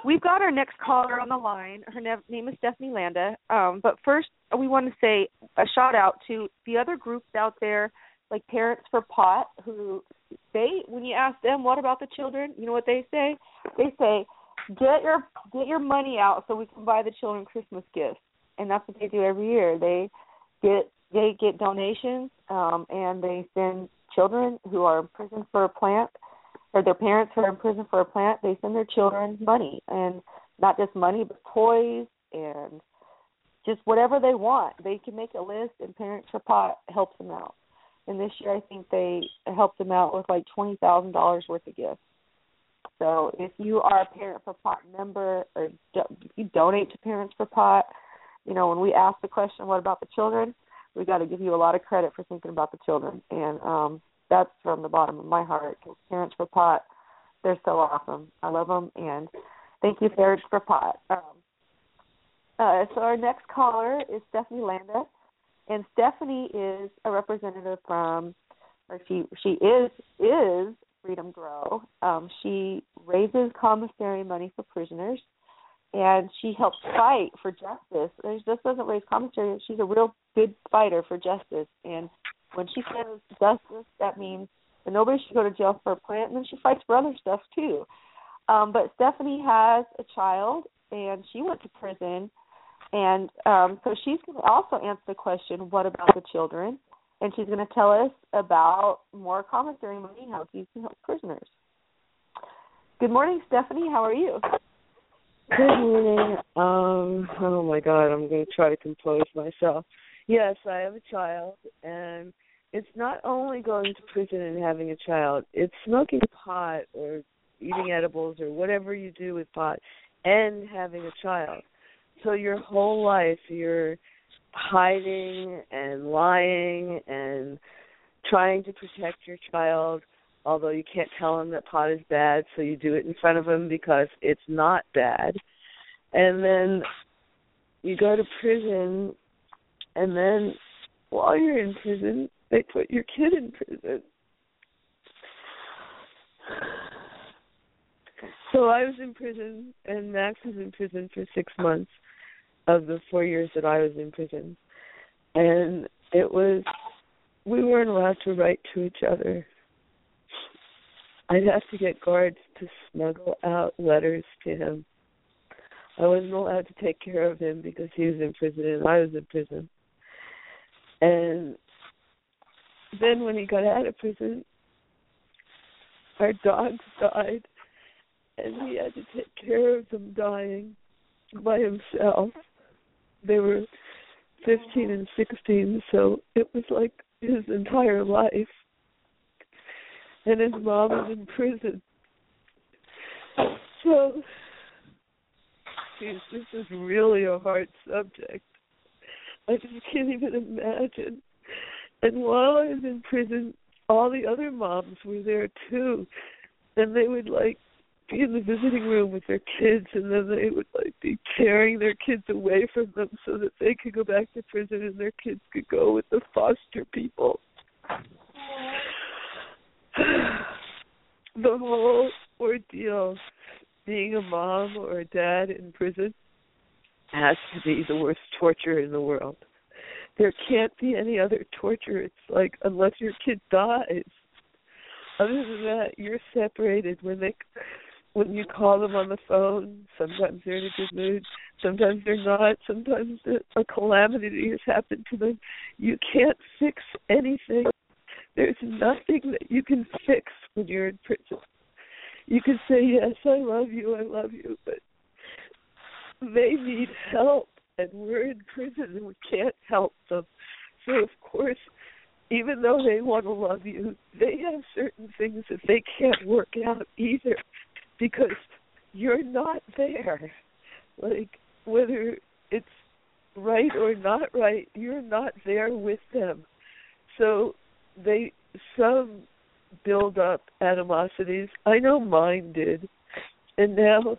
we've got our next caller on the line. Her name is Stephanie Landa. Um, but first, we want to say a shout out to the other groups out there, like Parents for Pot, who they, when you ask them what about the children, you know what they say? They say, get your get your money out so we can buy the children Christmas gifts, and that's what they do every year. They get they get donations, um, and they send children who are in prison for a plant or their parents who are in prison for a plant, they send their children money and not just money but toys and just whatever they want. They can make a list and Parents for Pot helps them out. And this year I think they helped them out with like twenty thousand dollars worth of gifts. So if you are a Parent for Pot member or do- you donate to Parents for Pot, you know when we ask the question, "What about the children?" we got to give you a lot of credit for thinking about the children, and um, that's from the bottom of my heart. Parents for Pot, they're so awesome. I love them, and thank you, Parents for Pot. Um, uh, so our next caller is Stephanie Landa, and Stephanie is a representative from, or she she is is Freedom Grow. Um, she raises commissary money for prisoners, and she helps fight for justice. She just doesn't raise commissary; she's a real good fighter for justice. And when she says justice, that means that nobody should go to jail for a plant, and then she fights for other stuff too. Um, but Stephanie has a child, and she went to prison, and um, so she's going to also answer the question, "What about the children?" And she's going to tell us about more commissary money, how you can help prisoners. Good morning, Stephanie. How are you? Good morning. Um, oh my God, I'm going to try to compose myself. Yes, I have a child, and it's not only going to prison and having a child; it's smoking pot or eating edibles or whatever you do with pot, and having a child. So your whole life, you're hiding and lying and trying to protect your child although you can't tell him that pot is bad, so you do it in front of him because it's not bad. And then you go to prison, and then while you're in prison, they put your kid in prison. So I was in prison, and Max was in prison for six months of the four years that I was in prison. And it was we weren't allowed to write to each other. I'd have to get guards to smuggle out letters to him. I wasn't allowed to take care of him because he was in prison and I was in prison. And then when he got out of prison, our dogs died and he had to take care of them dying by himself. They were 15 and 16, so it was like his entire life. And his mom was in prison. So, geez, this is really a hard subject. I just can't even imagine. And while I was in prison, all the other moms were there too, and they would like be in the visiting room with their kids and then they would like be tearing their kids away from them so that they could go back to prison and their kids could go with the foster people. the whole ordeal being a mom or a dad in prison has to be the worst torture in the world. There can't be any other torture. It's like unless your kid dies. Other than that, you're separated when they when you call them on the phone, sometimes they're in a good mood, sometimes they're not, sometimes a calamity has happened to them. You can't fix anything. There's nothing that you can fix when you're in prison. You can say, Yes, I love you, I love you, but they need help and we're in prison and we can't help them. So of course even though they want to love you, they have certain things that they can't work out either because you're not there. Like whether it's right or not right, you're not there with them. So they some build up animosities. I know mine did. And now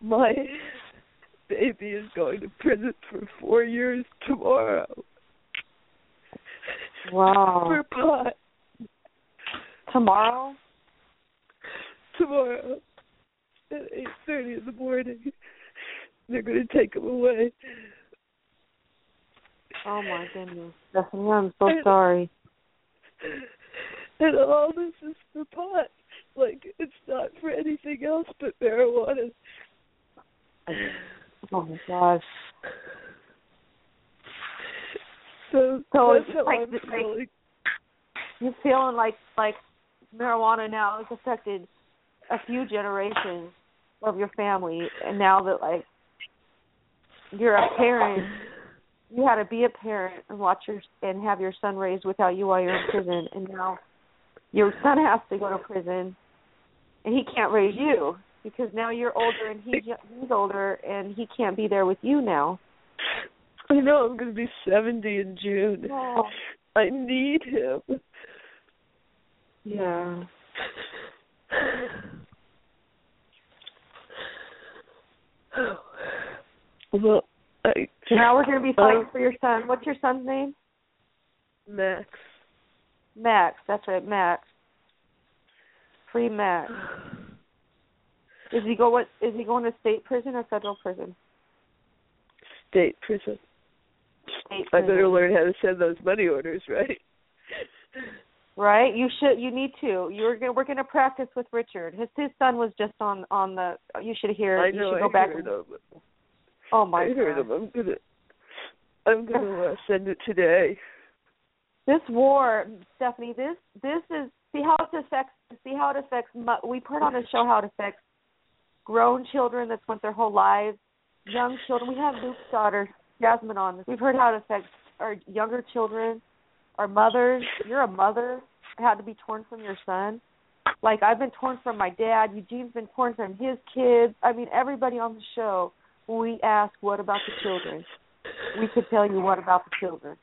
my baby is going to prison for four years tomorrow. Wow. For pot. Tomorrow? tomorrow at eight thirty in the morning. They're going to take him away. Oh my goodness, Stephanie, I'm so and, sorry. And all this is for pot. Like it's not for anything else but marijuana. Oh my gosh. So, so it's like, I'm. Like, you're feeling like like marijuana now has affected a few generations of your family and now that like you're a parent you had to be a parent and watch your and have your son raised without you while you're in prison and now your son has to go to prison and he can't raise you because now you're older and he's he's older and he can't be there with you now i know i'm going to be 70 in june oh. i need him yeah well, I, now we're going to be fighting uh, for your son. What's your son's name? Max. Max, that's right, Max. Free Max. Is he go what is he going to state prison or federal prison? State prison. State prison. I better learn how to send those money orders, right? right? You should. You need to. You're. Gonna, we're going to practice with Richard. His his son was just on on the. You should hear. I know. You should go I back heard and, of Oh my I God. heard of I'm gonna. I'm gonna uh, send it today. This war, Stephanie. This this is see how it affects. See how it affects. we put on the show how it affects grown children that spent their whole lives, young children. We have Luke's daughter Jasmine on. We've heard how it affects our younger children, our mothers. You're a mother had to be torn from your son. Like I've been torn from my dad. Eugene's been torn from his kids. I mean, everybody on the show. We ask, "What about the children?" we could tell you what about the children.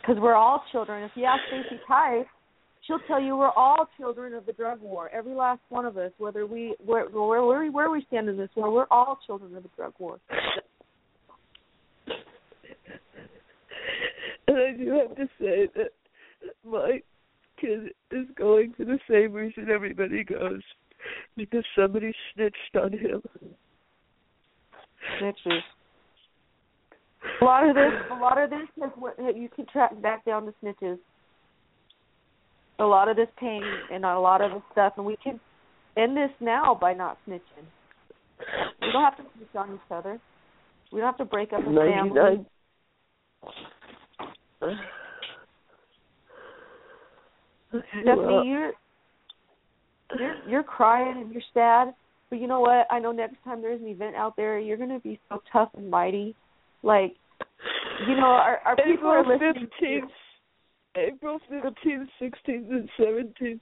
Because we're all children. If you ask Stacey Theis, she'll tell you we're all children of the drug war. Every last one of us, whether we where where where, where we stand in this war, we're all children of the drug war. And I do have to say that my kid is going for the same reason everybody goes because somebody snitched on him. Snitches. A lot of this, a lot of this is what you can track back down to snitches. A lot of this pain and a lot of this stuff, and we can end this now by not snitching. We don't have to snitch on each other. We don't have to break up a family. Okay, Stephanie, well, you're you're you're crying and you're sad, but you know what? I know next time there's an event out there, you're gonna be so tough and mighty. Like, you know, our our people are listening. fifteenth, April fifteenth, sixteenth, and seventeenth.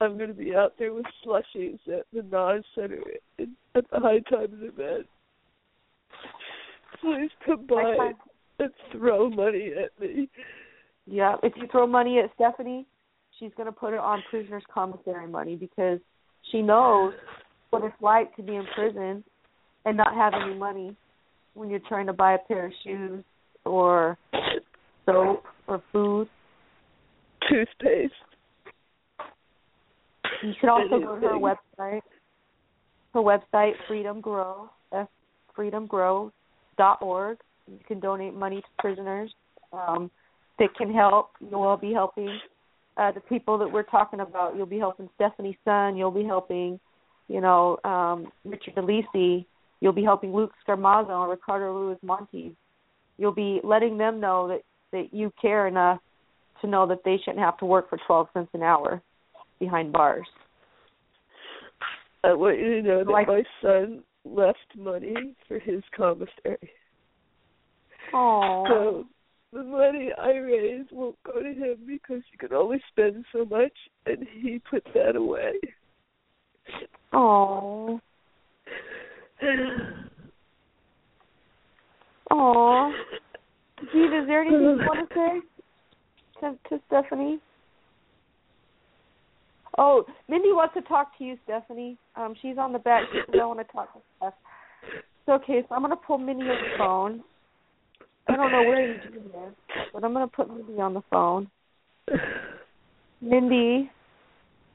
I'm going to be out there with slushies at the Nas Center in, at the High Times event. Please come by and throw money at me. Yeah, if you throw money at Stephanie, she's gonna put it on prisoners' commissary money because she knows what it's like to be in prison and not have any money when you're trying to buy a pair of shoes or soap or food. Toothpaste. You can also go to her website. Her website, Freedom Grow, F freedomgrow.org. You can donate money to prisoners um, that can help. You'll all be helping uh, the people that we're talking about. You'll be helping Stephanie's son. You'll be helping, you know, um, Richard Delisi. You'll be helping Luke Scarmazzo and Ricardo Luis Montes. You'll be letting them know that that you care enough to know that they shouldn't have to work for 12 cents an hour behind bars. I want you to know that Like- my son left money for his commissary. Oh. So the money I raise won't go to him because he can only spend so much, and he put that away. Oh. Oh. Gee, is there anything you want to say to, to Stephanie? Oh, Mindi wants to talk to you, Stephanie. Um, she's on the back. She says, I want to talk to Steph. So, okay, so I'm going to pull Mindi on the phone. I don't know where you do this, but I'm going to put Mindi on the phone. Mindi,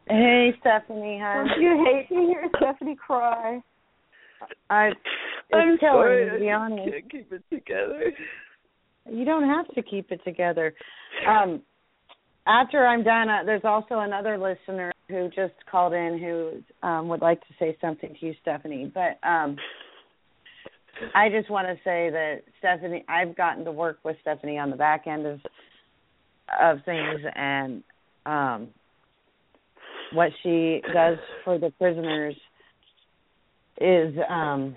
Hey, Stephanie, Hi. don't you hate to hear Stephanie cry? I I'm killing sorry, to be I honest. can't keep it together. You don't have to keep it together. Um, after I'm done, uh, there's also another listener who just called in who um, would like to say something to you, Stephanie. But um, I just want to say that Stephanie, I've gotten to work with Stephanie on the back end of of things, and um, what she does for the prisoners is um,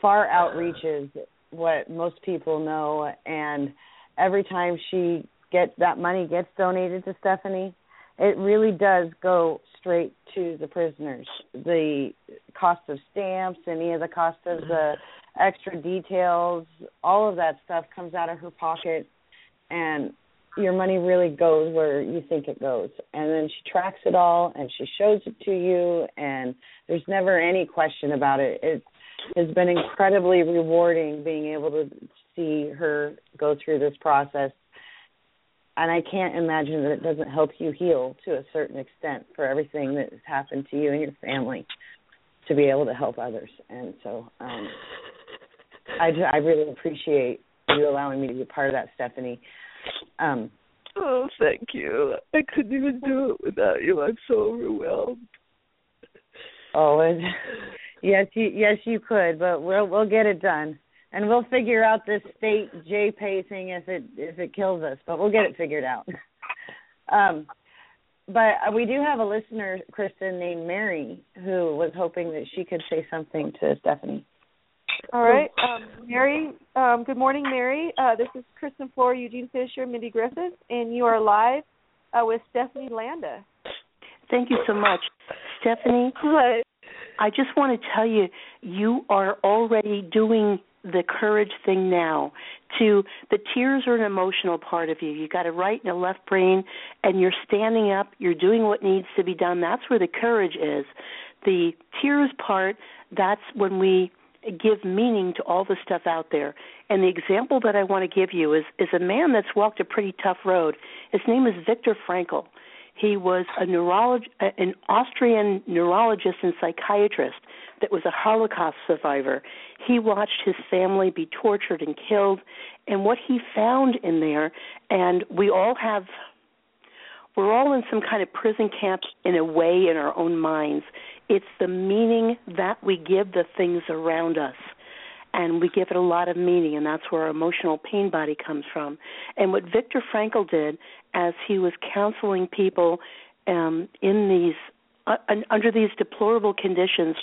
far outreaches what most people know and every time she gets that money gets donated to Stephanie it really does go straight to the prisoners. The cost of stamps any of the cost of the extra details all of that stuff comes out of her pocket and your money really goes where you think it goes. And then she tracks it all and she shows it to you and there's never any question about it. It has been incredibly rewarding being able to see her go through this process and I can't imagine that it doesn't help you heal to a certain extent for everything that has happened to you and your family to be able to help others and so um I ju- I really appreciate you allowing me to be a part of that Stephanie um Oh, thank you. I couldn't even do it without you. I'm so overwhelmed. Oh, and yes, you yes you could, but we'll we'll get it done, and we'll figure out this state J pacing if it if it kills us, but we'll get it figured out. um, but we do have a listener, Kristen, named Mary, who was hoping that she could say something to Stephanie. All right, um, Mary. Um, good morning, Mary. Uh, this is Kristen Floor, Eugene Fischer, Mindi Griffith, and you are live uh, with Stephanie Landa. Thank you so much. Stephanie, Hi. I just want to tell you, you are already doing the courage thing now. To the tears are an emotional part of you. You got a right and a left brain, and you're standing up. You're doing what needs to be done. That's where the courage is. The tears part, that's when we give meaning to all the stuff out there. And the example that I want to give you is is a man that's walked a pretty tough road. His name is Viktor Frankl. He was a neurolog- an Austrian neurologist and psychiatrist that was a Holocaust survivor. He watched his family be tortured and killed, and what he found in there, and we all have we're all in some kind of prison camp in a way in our own minds. It's the meaning that we give the things around us. And we give it a lot of meaning, and that's where our emotional pain body comes from. And what Viktor Frankl did as he was counseling people um, in these uh, under these deplorable conditions,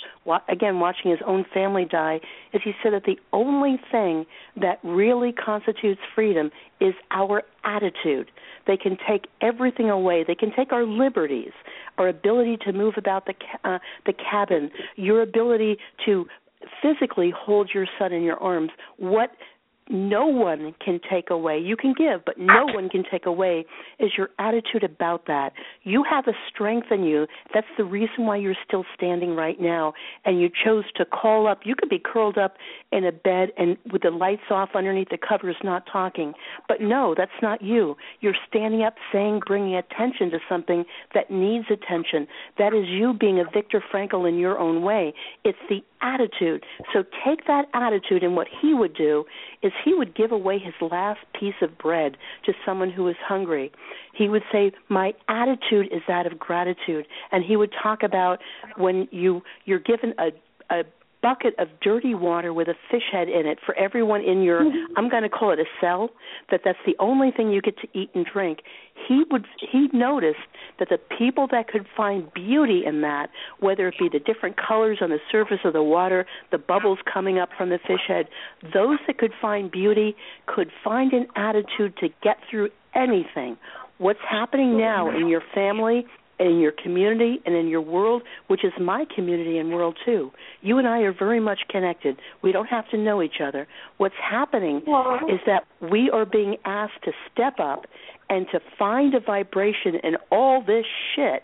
again watching his own family die, is he said that the only thing that really constitutes freedom is our attitude. They can take everything away. They can take our liberties, our ability to move about the uh, the cabin, your ability to physically hold your son in your arms. What no one can take away. You can give, but no one can take away is your attitude about that. You have a strength in you. That's the reason why you're still standing right now. And you chose to call up. You could be curled up in a bed and with the lights off underneath the covers, not talking. But no, that's not you. You're standing up, saying, bringing attention to something that needs attention. That is you being a Viktor Frankl in your own way. It's the attitude. So take that attitude, and what he would do is he would give away his last piece of bread to someone who was hungry. He would say, "My attitude is that of gratitude," and he would talk about when you you're given a a bucket of dirty water with a fish head in it for everyone in your mm-hmm. I'm going to call it a cell that that's the only thing you get to eat and drink he would he noticed that the people that could find beauty in that whether it be the different colors on the surface of the water the bubbles coming up from the fish head those that could find beauty could find an attitude to get through anything what's happening now in your family in your community and in your world, which is my community and world too. You and I are very much connected. We don't have to know each other. What's happening is that we are being asked to step up and to find a vibration in all this shit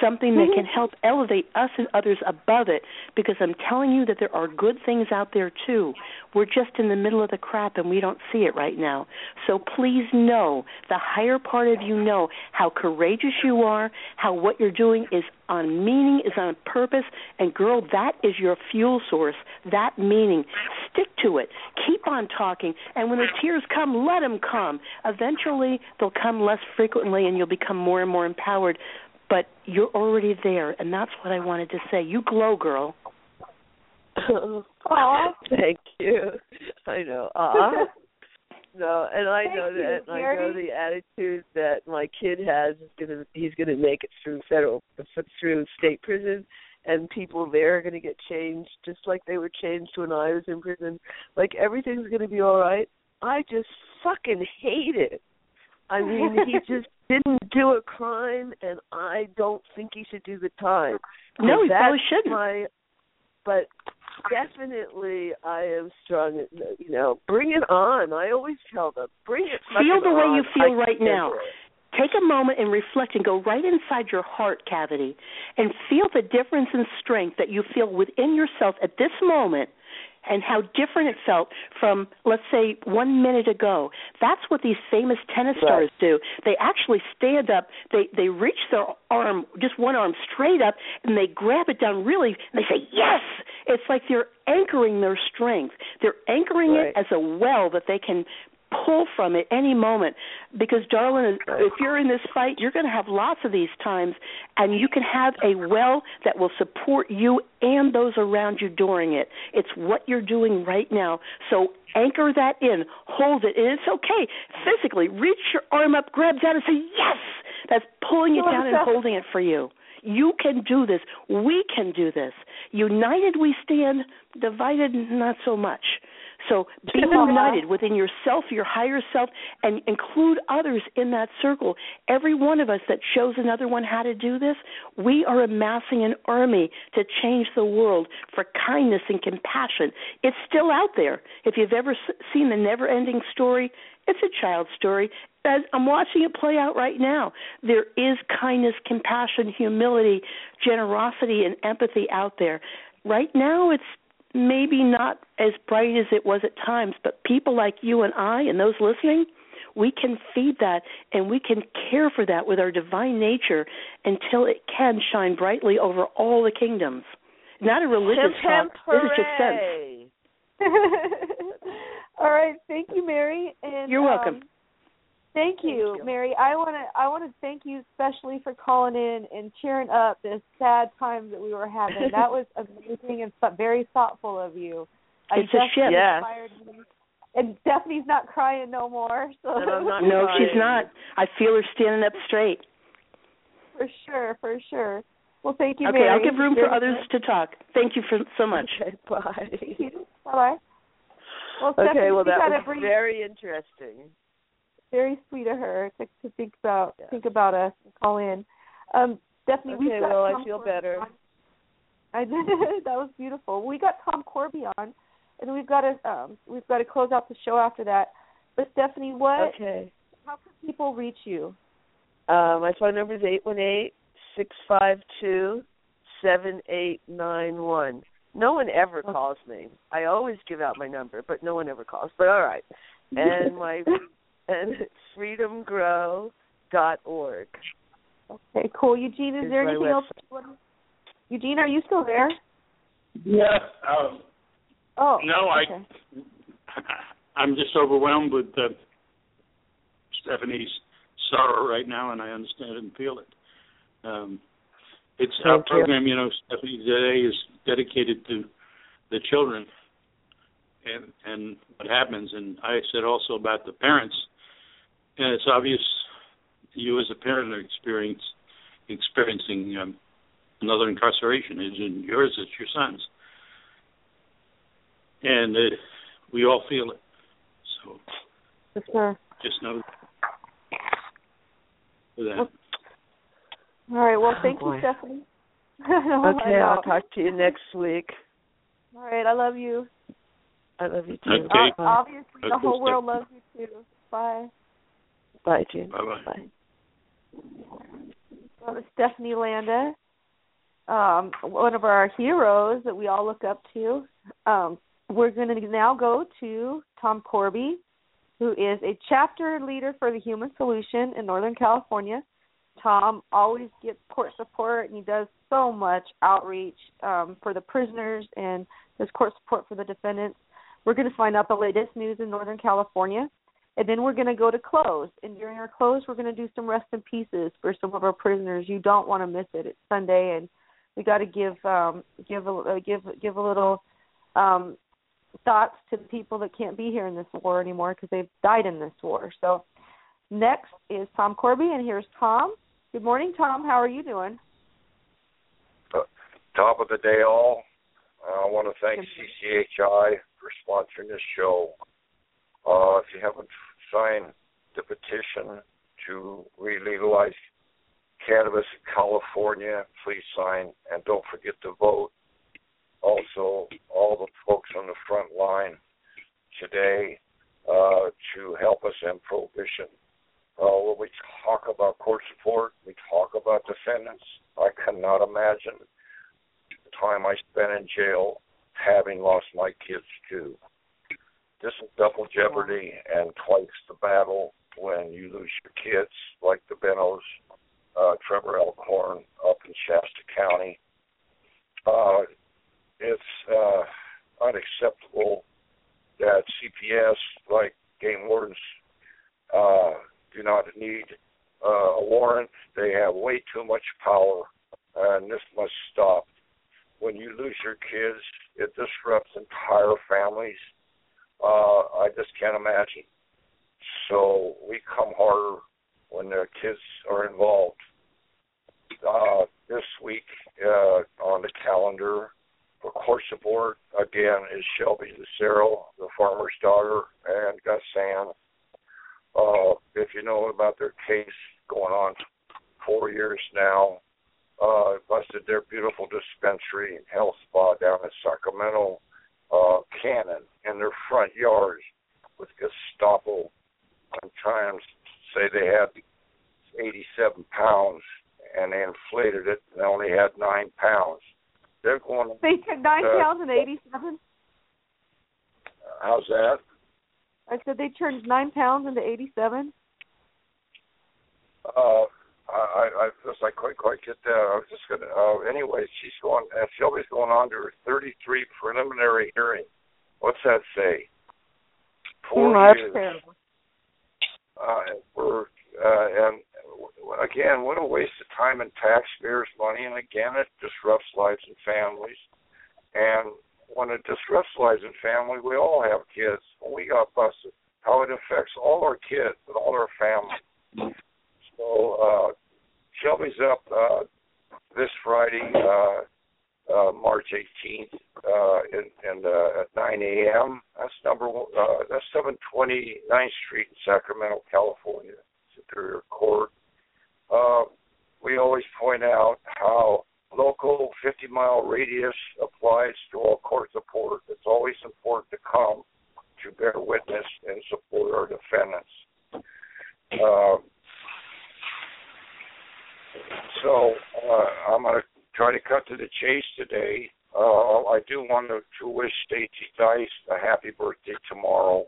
something that can mm-hmm. help elevate us and others above it because I'm telling you that there are good things out there too. We're just in the middle of the crap and we don't see it right now. So please know, the higher part of you know how courageous you are, how what you're doing is on meaning, is on purpose, and girl, that is your fuel source. That meaning. Stick to it. Keep on talking, and when the tears come, let them come. Eventually, they'll come less frequently, and you'll become more and more empowered but you're already there, and that's what I wanted to say. You glow, girl. Aw, thank you. I know. Aw. no, and I thank know you, that. And I know the attitude that my kid has is gonna. He's gonna make it through federal, through state prison, and people there are gonna get changed, just like they were changed when I was in prison. Like everything's gonna be all right. I just fucking hate it. I mean, he just didn't do a crime, and I don't think he should do the time. No, he probably shouldn't. My, but definitely, I am strong. You know, bring it on. I always tell them, bring it. Feel the way on. you feel I right now. Take a moment and reflect and go right inside your heart cavity and feel the difference in strength that you feel within yourself at this moment and how different it felt from let's say one minute ago that's what these famous tennis stars right. do they actually stand up they they reach their arm just one arm straight up and they grab it down really and they say yes it's like they're anchoring their strength they're anchoring right. it as a well that they can pull from it any moment. Because darling if you're in this fight you're going to have lots of these times and you can have a well that will support you and those around you during it. It's what you're doing right now. So anchor that in. Hold it. And it's okay. Physically reach your arm up grab down and say yes! That's pulling it down and holding it for you. You can do this. We can do this. United we stand divided not so much so be united within yourself, your higher self, and include others in that circle. Every one of us that shows another one how to do this, we are amassing an army to change the world for kindness and compassion. It's still out there. If you've ever seen the never ending story, it's a child story. As I'm watching it play out right now. There is kindness, compassion, humility, generosity, and empathy out there. Right now, it's maybe not as bright as it was at times, but people like you and I and those listening, we can feed that and we can care for that with our divine nature until it can shine brightly over all the kingdoms. Not a religious Hemp, talk. This is just sense. All right, thank you, Mary. And You're welcome. um, thank you, you. Mary. I want to I want to thank you especially for calling in and cheering up this sad time that we were having. that was amazing and so- very thoughtful of you. I It's a definitely shift. Yes. inspired. And Stephanie's not crying no more. So And I'm not No, crying. she's not. I feel her standing up straight. for sure, for sure. Well, thank you, Okay, Mary. I'll give room for others good. to talk. Thank you for so much. Okay, bye. Bye bye. Well, Stephanie, Okay, well that gotta was very interesting. Very sweet of her to, to think about Yeah. think about us and call in. Um, Stephanie, we've Okay, got well I feel Korby better. on. I that was beautiful. We got Tom Korby on, and we've got to um, we've got to close out the show after that. But Stephanie, what? Okay. How can people reach you? Uh, my phone number is eight one eight six five two seven eight nine one. No one ever calls me. I always give out my number, but no one ever calls. But all right. And my and it's freedomgrow dot org. Okay, cool. Eugene, is Is there my anything else? you want to- Eugene, are you still there? Yeah. Um, Oh, no, I. okay. I'm just overwhelmed with uh, Stephanie's sorrow right now, and I understand it and feel it. Um, it's our Thank you. program, you know, Stephanie today is dedicated to the children and and what happens. And I said also about the parents, and it's obvious you as a parent are experience, experiencing um, another incarceration. It's in yours, it's your son's, and uh, we all feel it. So For sure. just know that. All right. Well, Oh, thank boy. you, Stephanie. Oh, Okay. I'll talk to you next week. All right. I love you. I love you too. Okay. Uh, Bye. obviously, the Okay, whole world Steph. loves you too. Bye. Bye, Jean. Bye-bye. Bye. Well, it's Stephanie Landa, um, one of our heroes that we all look up to. Um, we're going to now go to Tom Korby, who is a chapter leader for the Human Solution in Northern California. Tom always gets court support, and he does so much outreach um, for the prisoners and does court support for the defendants. We're going to find out the latest news in Northern California, and then we're going to go to close. And during our close, we're going to do some rest in pieces for some of our prisoners. You don't want to miss it. It's Sunday, and we got to give um, give a uh, give give a little um, thoughts to the people that can't be here in this war anymore because they've died in this war. So next is Tom Korby, and here's Tom. Good morning, Tom. How are you doing? top of the day all. Uh, I want to thank CCHI for sponsoring this show. Uh, if you haven't signed the petition to re-legalize cannabis in California, please sign and don't forget to vote. Also, all the folks on the front line today uh, to help us end prohibition. Uh, when we talk about court support, we talk about defendants. I cannot imagine the time I spent in jail having lost my kids too. This is double jeopardy and twice the battle when you lose your kids, like the Benos, uh, Trevor Elkhorn up in Shasta County. Uh, it's uh, unacceptable that CPS, like game wardens, uh, do not need uh, a warrant. They have way too much power, and this must stop. When you lose your kids, it disrupts entire families. Uh, I just can't imagine. So we come harder when their kids are involved. Uh, this week uh, on the calendar for court support again is Shelby Lucero, the farmer's daughter, and Gus Sand. Uh, if you know about their case going on four years now, uh, busted their beautiful dispensary and health spa down in Sacramento uh, Cannon in their front yards with Gestapo on times say they had 87 pounds and they inflated it and they only had nine pounds. They're going. They took nine Uh, pounds and eighty-seven. How's that? I said they turned nine pounds into eighty-seven. Uh, I, I just I quite quite get that. I was just gonna. Uh, anyway, she's going. Uh, Shelby's going on to her 33 preliminary hearing. What's that say? Four Mm, years. terrible. Uh, we're uh, and again, what a waste of time and taxpayers' money. And again, it disrupts lives and families. And when it disrupts lives and family, we all have kids. When we got busted, how it affects all our kids and all our families. So uh, Shelby's up uh, this Friday, uh, uh, March 18th, uh, in, in, uh, at 9 a.m. That's number one, uh, that's 729th Street in Sacramento, California, Superior Court. Uh, we always point out how local 50 mile radius applies to all court support. It's always important to come to bear witness and support our defendants. Uh, so uh, I'm going to try to cut to the chase today. Uh, I do want to, to wish Stacey Theis a happy birthday tomorrow.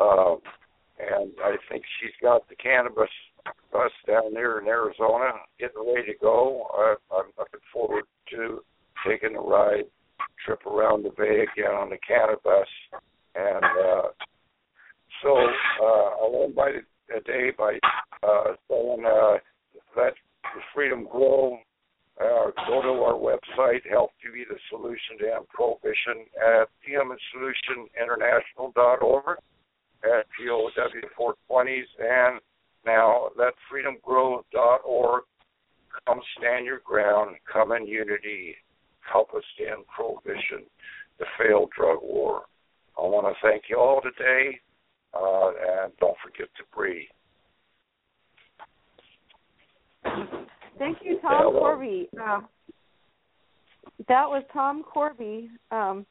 Uh, and I think she's got the cannabis bus down there in Arizona getting ready to go. I, I'm looking forward to taking a ride, trip around the bay again on the cannabis. And uh, so uh, I'll end by the day by uh, saying uh, that Freedom Grow uh, go to our website, Help to Be the Solution to End Prohibition at humansolutioninternational.org at POW 420s and now let freedomgrow.org come stand your ground, come in unity, help us end prohibition, the failed drug war. I want to thank you all today, uh, and don't forget to breathe. Thank you, Tom Hello. Korby. Um, that was Tom Korby um,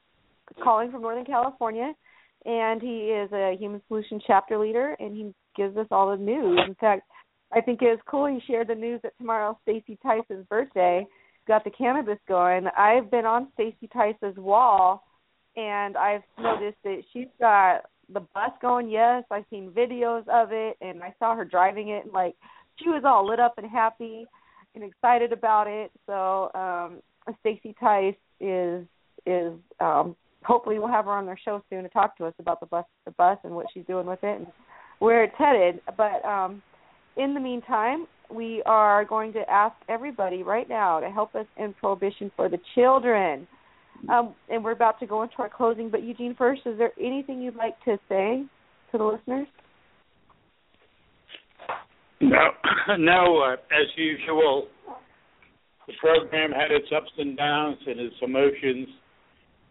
calling from Northern California, and he is a Human Solution chapter leader, and he gives us all the news. In fact, I think it was cool he shared the news that tomorrow's Stacey Theis's birthday. Got the cannabis going. I've been on Stacey Theis's wall, and I've noticed that she's got the bus going. Yes, I've seen videos of it, and I saw her driving it. And like she was all lit up and happy and excited about it. So um Stacey Theis is is um hopefully we'll have her on their show soon to talk to us about the bus the bus and what she's doing with it and where it's headed. But um in the meantime, we are going to ask everybody right now to help us in prohibition for the children. Um, and we're about to go into our closing. But Eugene, first, is there anything you'd like to say to the listeners? No, no. Uh, as usual, the program had its ups and downs and its emotions,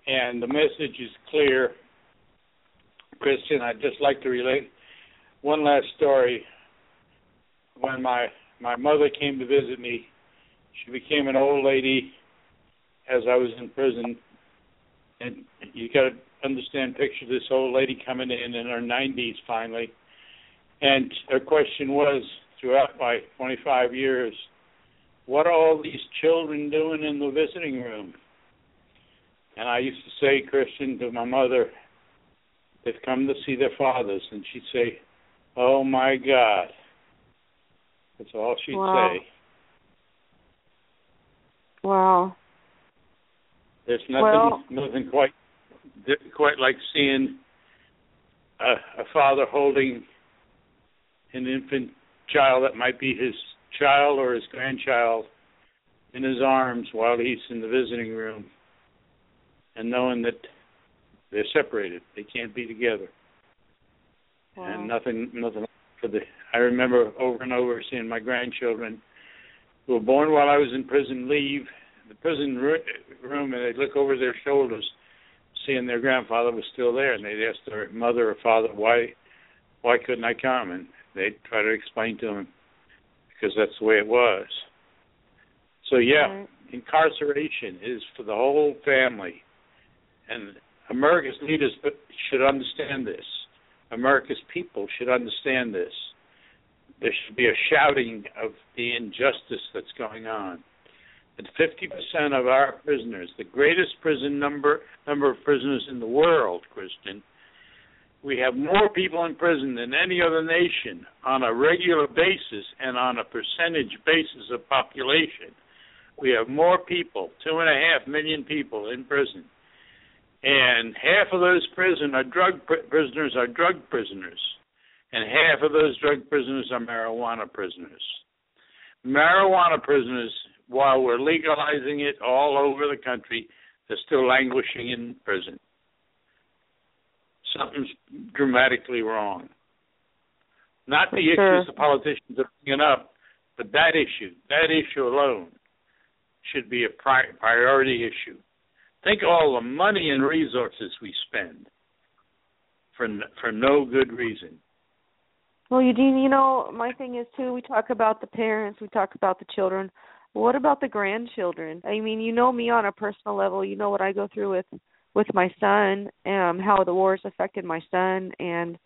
and the message is clear. Christian, I'd just like to relate one last story. When my my mother came to visit me, she became an old lady as I was in prison, and you got to understand. Picture this old lady coming in in her 90s finally, and her question was throughout my 25 years, what are all these children doing in the visiting room? And I used to say, Christian, to my mother, they've come to see their fathers, and she'd say, "Oh my God." That's all she'd Wow. say. Wow. There's nothing, Well- nothing quite, quite like seeing a, a father holding an infant child that might be his child or his grandchild in his arms while he's in the visiting room, and knowing that they're separated, they can't be together, and nothing, nothing for the. I remember over and over seeing my grandchildren who were born while I was in prison leave the prison room and they'd look over their shoulders, seeing their grandfather was still there, and they'd ask their mother or father why why couldn't I come, and they'd try to explain to them because that's the way it was. So yeah, incarceration is for the whole family, and America's leaders should understand this. America's people should understand this. There should be a shouting of the injustice that's going on. That 50% of our prisoners, the greatest prison number number of prisoners in the world, Christian, We have more people in prison than any other nation on a regular basis and on a percentage basis of population. We have more people, two and a half million people in prison, and half of those prison are drug pr- prisoners are drug prisoners, and half of those drug prisoners are marijuana prisoners. Marijuana prisoners, while we're legalizing it all over the country, they're still languishing in prison. Something's dramatically wrong. Not the sure. issues the politicians are bringing up, but that issue, that issue alone, should be a pri- priority issue. Think of all the money and resources we spend for n- for no good reason. Well, Eugene, you know, my thing is too. We talk about the parents, we talk about the children. What about the grandchildren? I mean, you know me on a personal level. You know what I go through with with my son, um, how the wars affected my son, and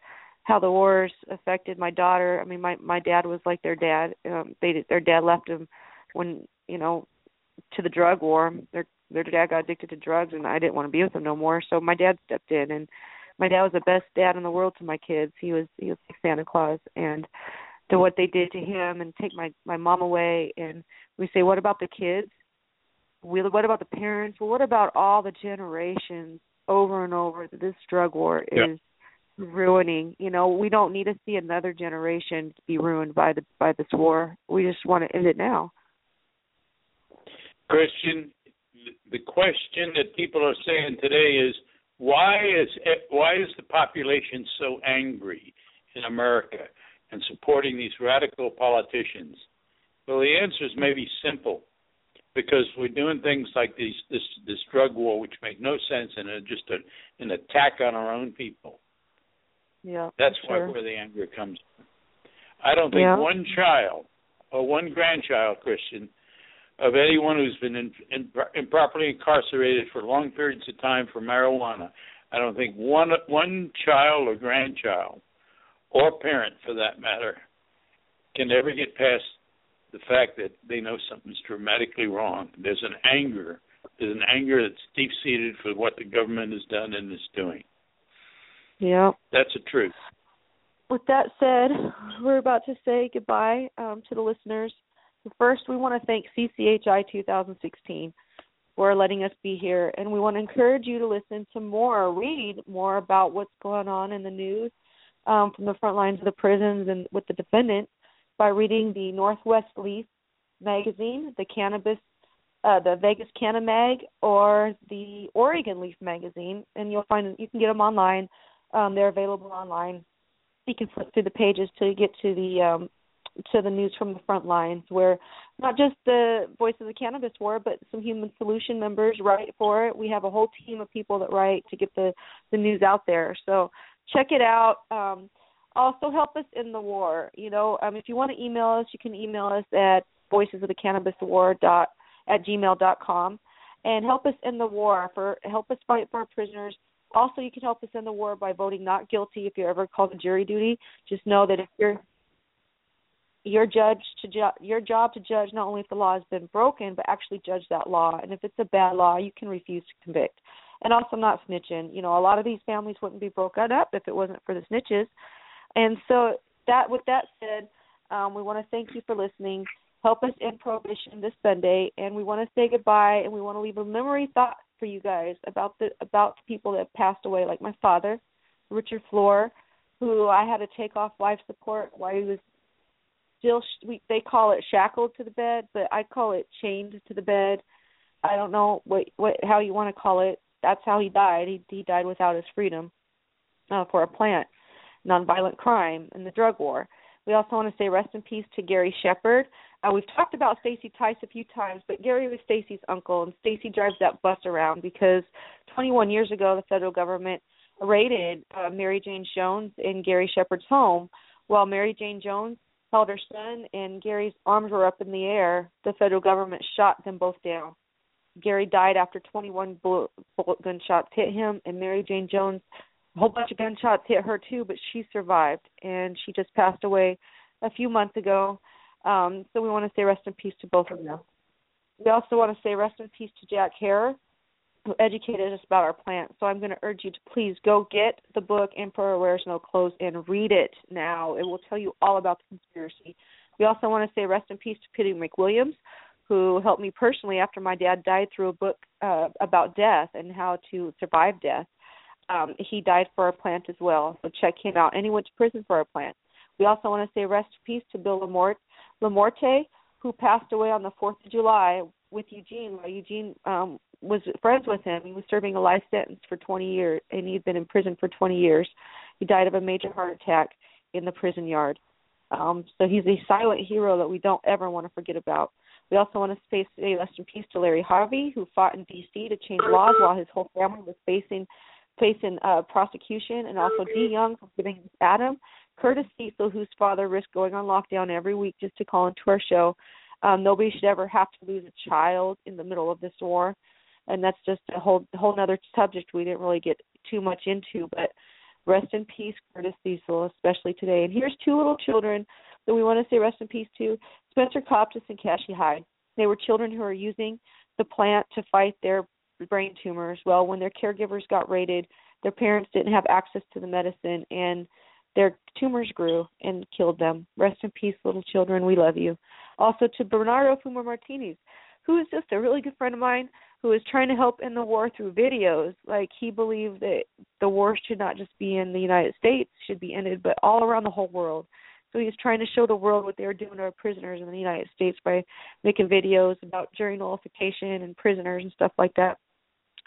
how the wars affected my daughter. I mean, my my dad was like their dad. Um, they their dad left him when you know to the drug war. Their their dad got addicted to drugs, and I didn't want to be with him no more. So my dad stepped in, and my dad was the best dad in the world to my kids. He was he was like Santa Claus, and to what they did to him, and take my my mom away, and we say, what about the kids? We, what about the parents? Well, what about all the generations over and over that this drug war is Yeah. ruining? You know, we don't need to see another generation be ruined by the by this war. We just want to end it now. Christian, the question that people are saying today is why is why is the population so angry in America and supporting these radical politicians? Well, the answer is maybe simple, because we're doing things like these this this drug war, which make no sense and are just a, an attack on our own people. Yeah, That's sure. why where the anger comes. from. I don't think Yeah. one child or one grandchild, Christian, of anyone who's been in, in, improperly incarcerated for long periods of time for marijuana, I don't think one one child or grandchild, or parent for that matter, can ever get past the fact that they know something's dramatically wrong. There's an anger. There's an anger that's deep seated for what the government has done and is doing. Yeah. That's the truth. With that said, we're about to say goodbye um, to the listeners. First, we want to thank CCHI 2016 for letting us be here, and we want to encourage you to listen to more, read more about what's going on in the news um, from the front lines of the prisons and with the defendants by reading the Northwest Leaf magazine, the Cannabis, uh, the Vegas Canamag, or the Oregon Leaf magazine, and you'll find you can get them online. Um, they're available online. You can flip through the pages to get to the um, to the news from the front lines, where not just the Voice of the Cannabis War, but some Human Solution members write for it. We have a whole team of people that write to get the the news out there. So check it out. Um, also help us in the war. You know, um, if you want to email us, you can email us at voices of the cannabis war dot at gmail dot com and help us in the war for help us fight for our prisoners. Also, you can help us in the war by voting not guilty if you're ever called to jury duty. Just know that if you're your judge to ju- your job to judge not only if the law has been broken, but actually judge that law. And if it's a bad law, you can refuse to convict. And also not snitching. You know, a lot of these families wouldn't be broken up if it wasn't for the snitches. And so that with that said, um, we want to thank you for listening. Help us in prohibition this Sunday, and we want to say goodbye, and we want to leave a memory thought for you guys about the about the people that have passed away, like my father, Richard Floor, who I had to take off life support while he was still. We, they call it shackled to the bed, but I call it chained to the bed. I don't know what what how you want to call it. That's how he died. He he died without his freedom uh, for a plant nonviolent crime and the drug war. We also want to say rest in peace to Gary Shepard. Uh, we've talked about Stacey Theis a few times, but Gary was Stacey's uncle, and Stacey drives that bus around because 21 years ago, the federal government raided uh, Mary Jane Jones in Gary Shepard's home. While Mary Jane Jones held her son and Gary's arms were up in the air, the federal government shot them both down. Gary died after 21 bullet, bullet gunshots hit him, and Mary Jane Jones a whole bunch of gunshots hit her too, but she survived and she just passed away a few months ago. Um, so we want to say rest in peace to both of them. We also want to say rest in peace to Jack Herer, who educated us about our plants. So I'm going to urge you to please go get the book Emperor Wears No Clothes and read it now. It will tell you all about the conspiracy. We also want to say rest in peace to Peter McWilliams, who helped me personally after my dad died through a book uh, about death and how to survive death. Um, he died for our plant as well, so check him out. And he went to prison for our plant. We also want to say rest in peace to Bill Lamorte, Lamorte who passed away on the 4th of July with Eugene while Eugene um, was friends with him. He was serving a life sentence for 20 years, and he'd been in prison for 20 years. He died of a major heart attack in the prison yard. Um, so he's a silent hero that we don't ever want to forget about. We also want to say, say rest in peace to Larry Harvey, who fought in D.C. to change laws while his whole family was facing facing uh, prosecution, and also Dee Young from Giving Adam, Curtis Cesal, whose father risked going on lockdown every week just to call into our show. Um, nobody should ever have to lose a child in the middle of this war, and that's just a whole whole other subject we didn't really get too much into. But rest in peace, Curtis Cesal, especially today. And here's two little children that we want to say rest in peace to: Spencer Coptis and Cassie Hyde. They were children who are using the plant to fight their brain tumors. Well, when their caregivers got raided, their parents didn't have access to the medicine, and their tumors grew and killed them. Rest in peace, little children. We love you. Also to Bernardo Fuma Martinez, who is just a really good friend of mine who is trying to help in the war through videos. Like he believed that the war should not just be in the United States, should be ended, but all around the whole world. So he's trying to show the world what they were doing to our prisoners in the United States by making videos about jury nullification and prisoners and stuff like that.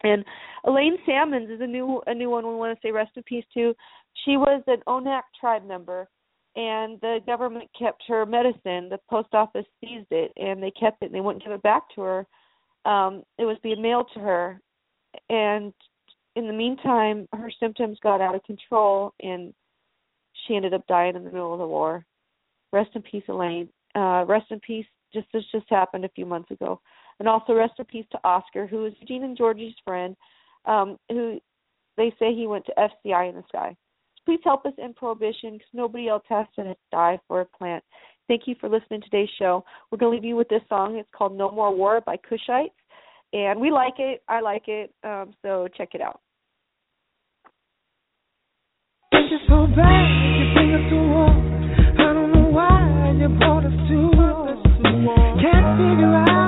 And Elaine Salmons is a new a new one we want to say rest in peace to. She was an Onak tribe member and the government kept her medicine. The post office seized it and they kept it and they wouldn't give it back to her. Um, it was being mailed to her and in the meantime her symptoms got out of control and she ended up dying in the middle of the war. Rest in peace, Elaine. Uh, rest in peace. Just this just happened a few months ago, and also rest in peace to Oscar, who is Eugene and Georgie's friend, um, who they say he went to FCI in the sky. Please help us end prohibition because nobody else has to die for a plant. Thank you for listening to today's show. We're going to leave you with this song. It's called No More War by Kushites. And we like it. I like it. Um, so check it out. It's so bad you bring us to war. I don't know why you brought us to war. Can't figure out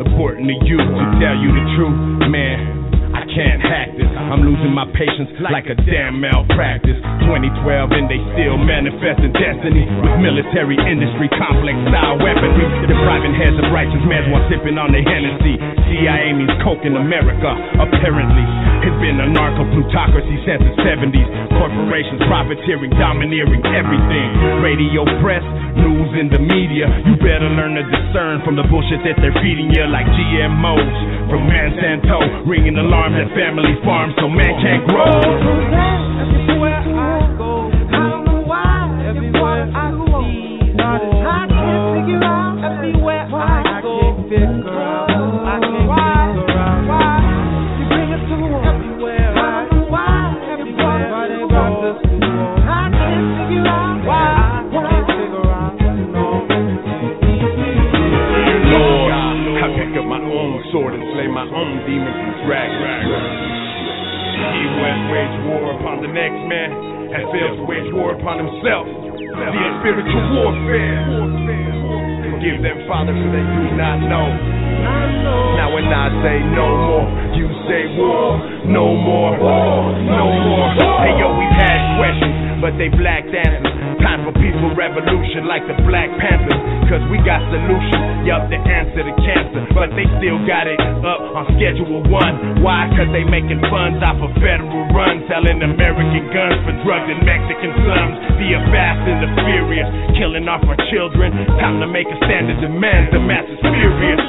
aborting the youth to tell you the truth, man. Can't hack this. I'm losing my patience like a damn malpractice. 2012 and they still manifesting destiny with military industry complex style weaponry. Depriving heads of righteous men while sipping on their Hennessy. CIA means coke in America, apparently. It's been a narco plutocracy since the 70s. Corporations profiteering, domineering everything. Radio, press, news, and the media. You better learn to discern from the bullshit that they're feeding you like GMOs. From Monsanto, ringing alarm farm, family farm, so man can't grow. Everywhere I go, I don't know why. Everywhere I see, I can't figure out. Everywhere I go, I can't figure out. Demons and drag. He went wage war upon the next man and failed to wage war upon himself. The spiritual warfare. Forgive them, Father, for they do not know. Now when I say no more, you say war. No more, war, no more. Hey yo, we've had questions, but they black answers. Time for peaceful revolution like the Black Panthers. Cause we got solutions, yup, the answer to cancer. But they still got it up on schedule one. Why? Cause they making funds off of federal runs, selling American guns for drugs in Mexican slums. The fast and the furious, killing off our children. Time to make a stand and demand the masses furious.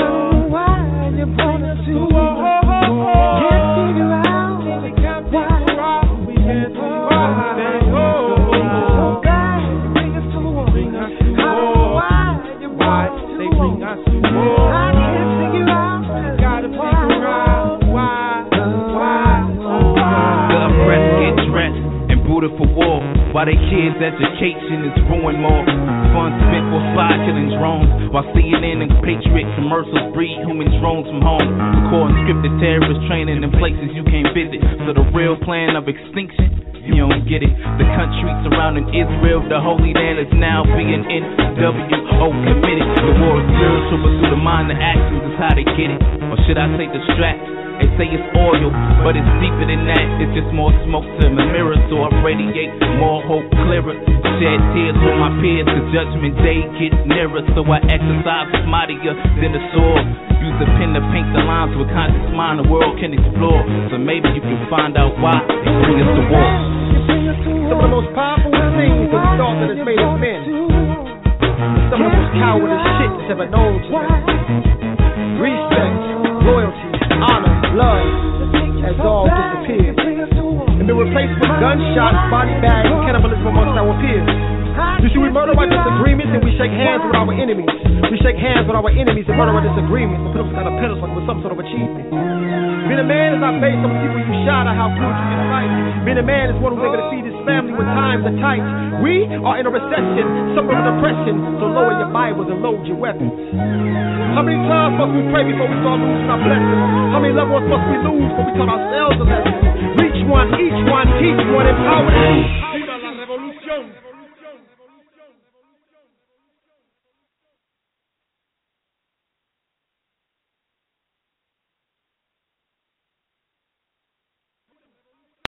Oh, why you brought us to war? Oh, oh, for war. While their kids' education is ruined more. Funds spent for spy killing drones. While CNN and Patriot commercials breed human drones from home. Recording scripted terrorist training in places you can't visit. So the real plan of extinction you don't get it. The country surrounding Israel, the Holy Land is now being NWO committed. The war is spiritual, but through the mind, the actions is how they get it. Or should I say distract? They say it's oil, but it's deeper than that. It's just more smoke to the mirror, so I radiate more hope clearer. Shed tears for my peers, the judgment day gets nearer, so I exercise mightier than the sword. Use a pen to paint the lines with conscious mind the world can explore. So maybe you can find out why it bring us to war. Some of the most powerful things the thought that has made us men. Some of the most cowardly shit that's ever known to man. Respect, loyalty, honor, love. Has all disappeared and been replaced with gunshots, body bags, cannibalism amongst our peers. You see, we murder our disagreements and we shake hands with our enemies. We shake hands with our enemies and murder our disagreements and put them on a pedestal with some sort of achievement. Being a man is not based on the people you shot or how good you can fight. Being a man is one who's able to feed his family when times are tight. We are in a recession, some of depression, so lower your Bibles and load your weapons. How many times must we pray before we start losing our blessings? How many loved ones must we lose before we taught ourselves a lesson? Reach one, each one, teach one, empower each.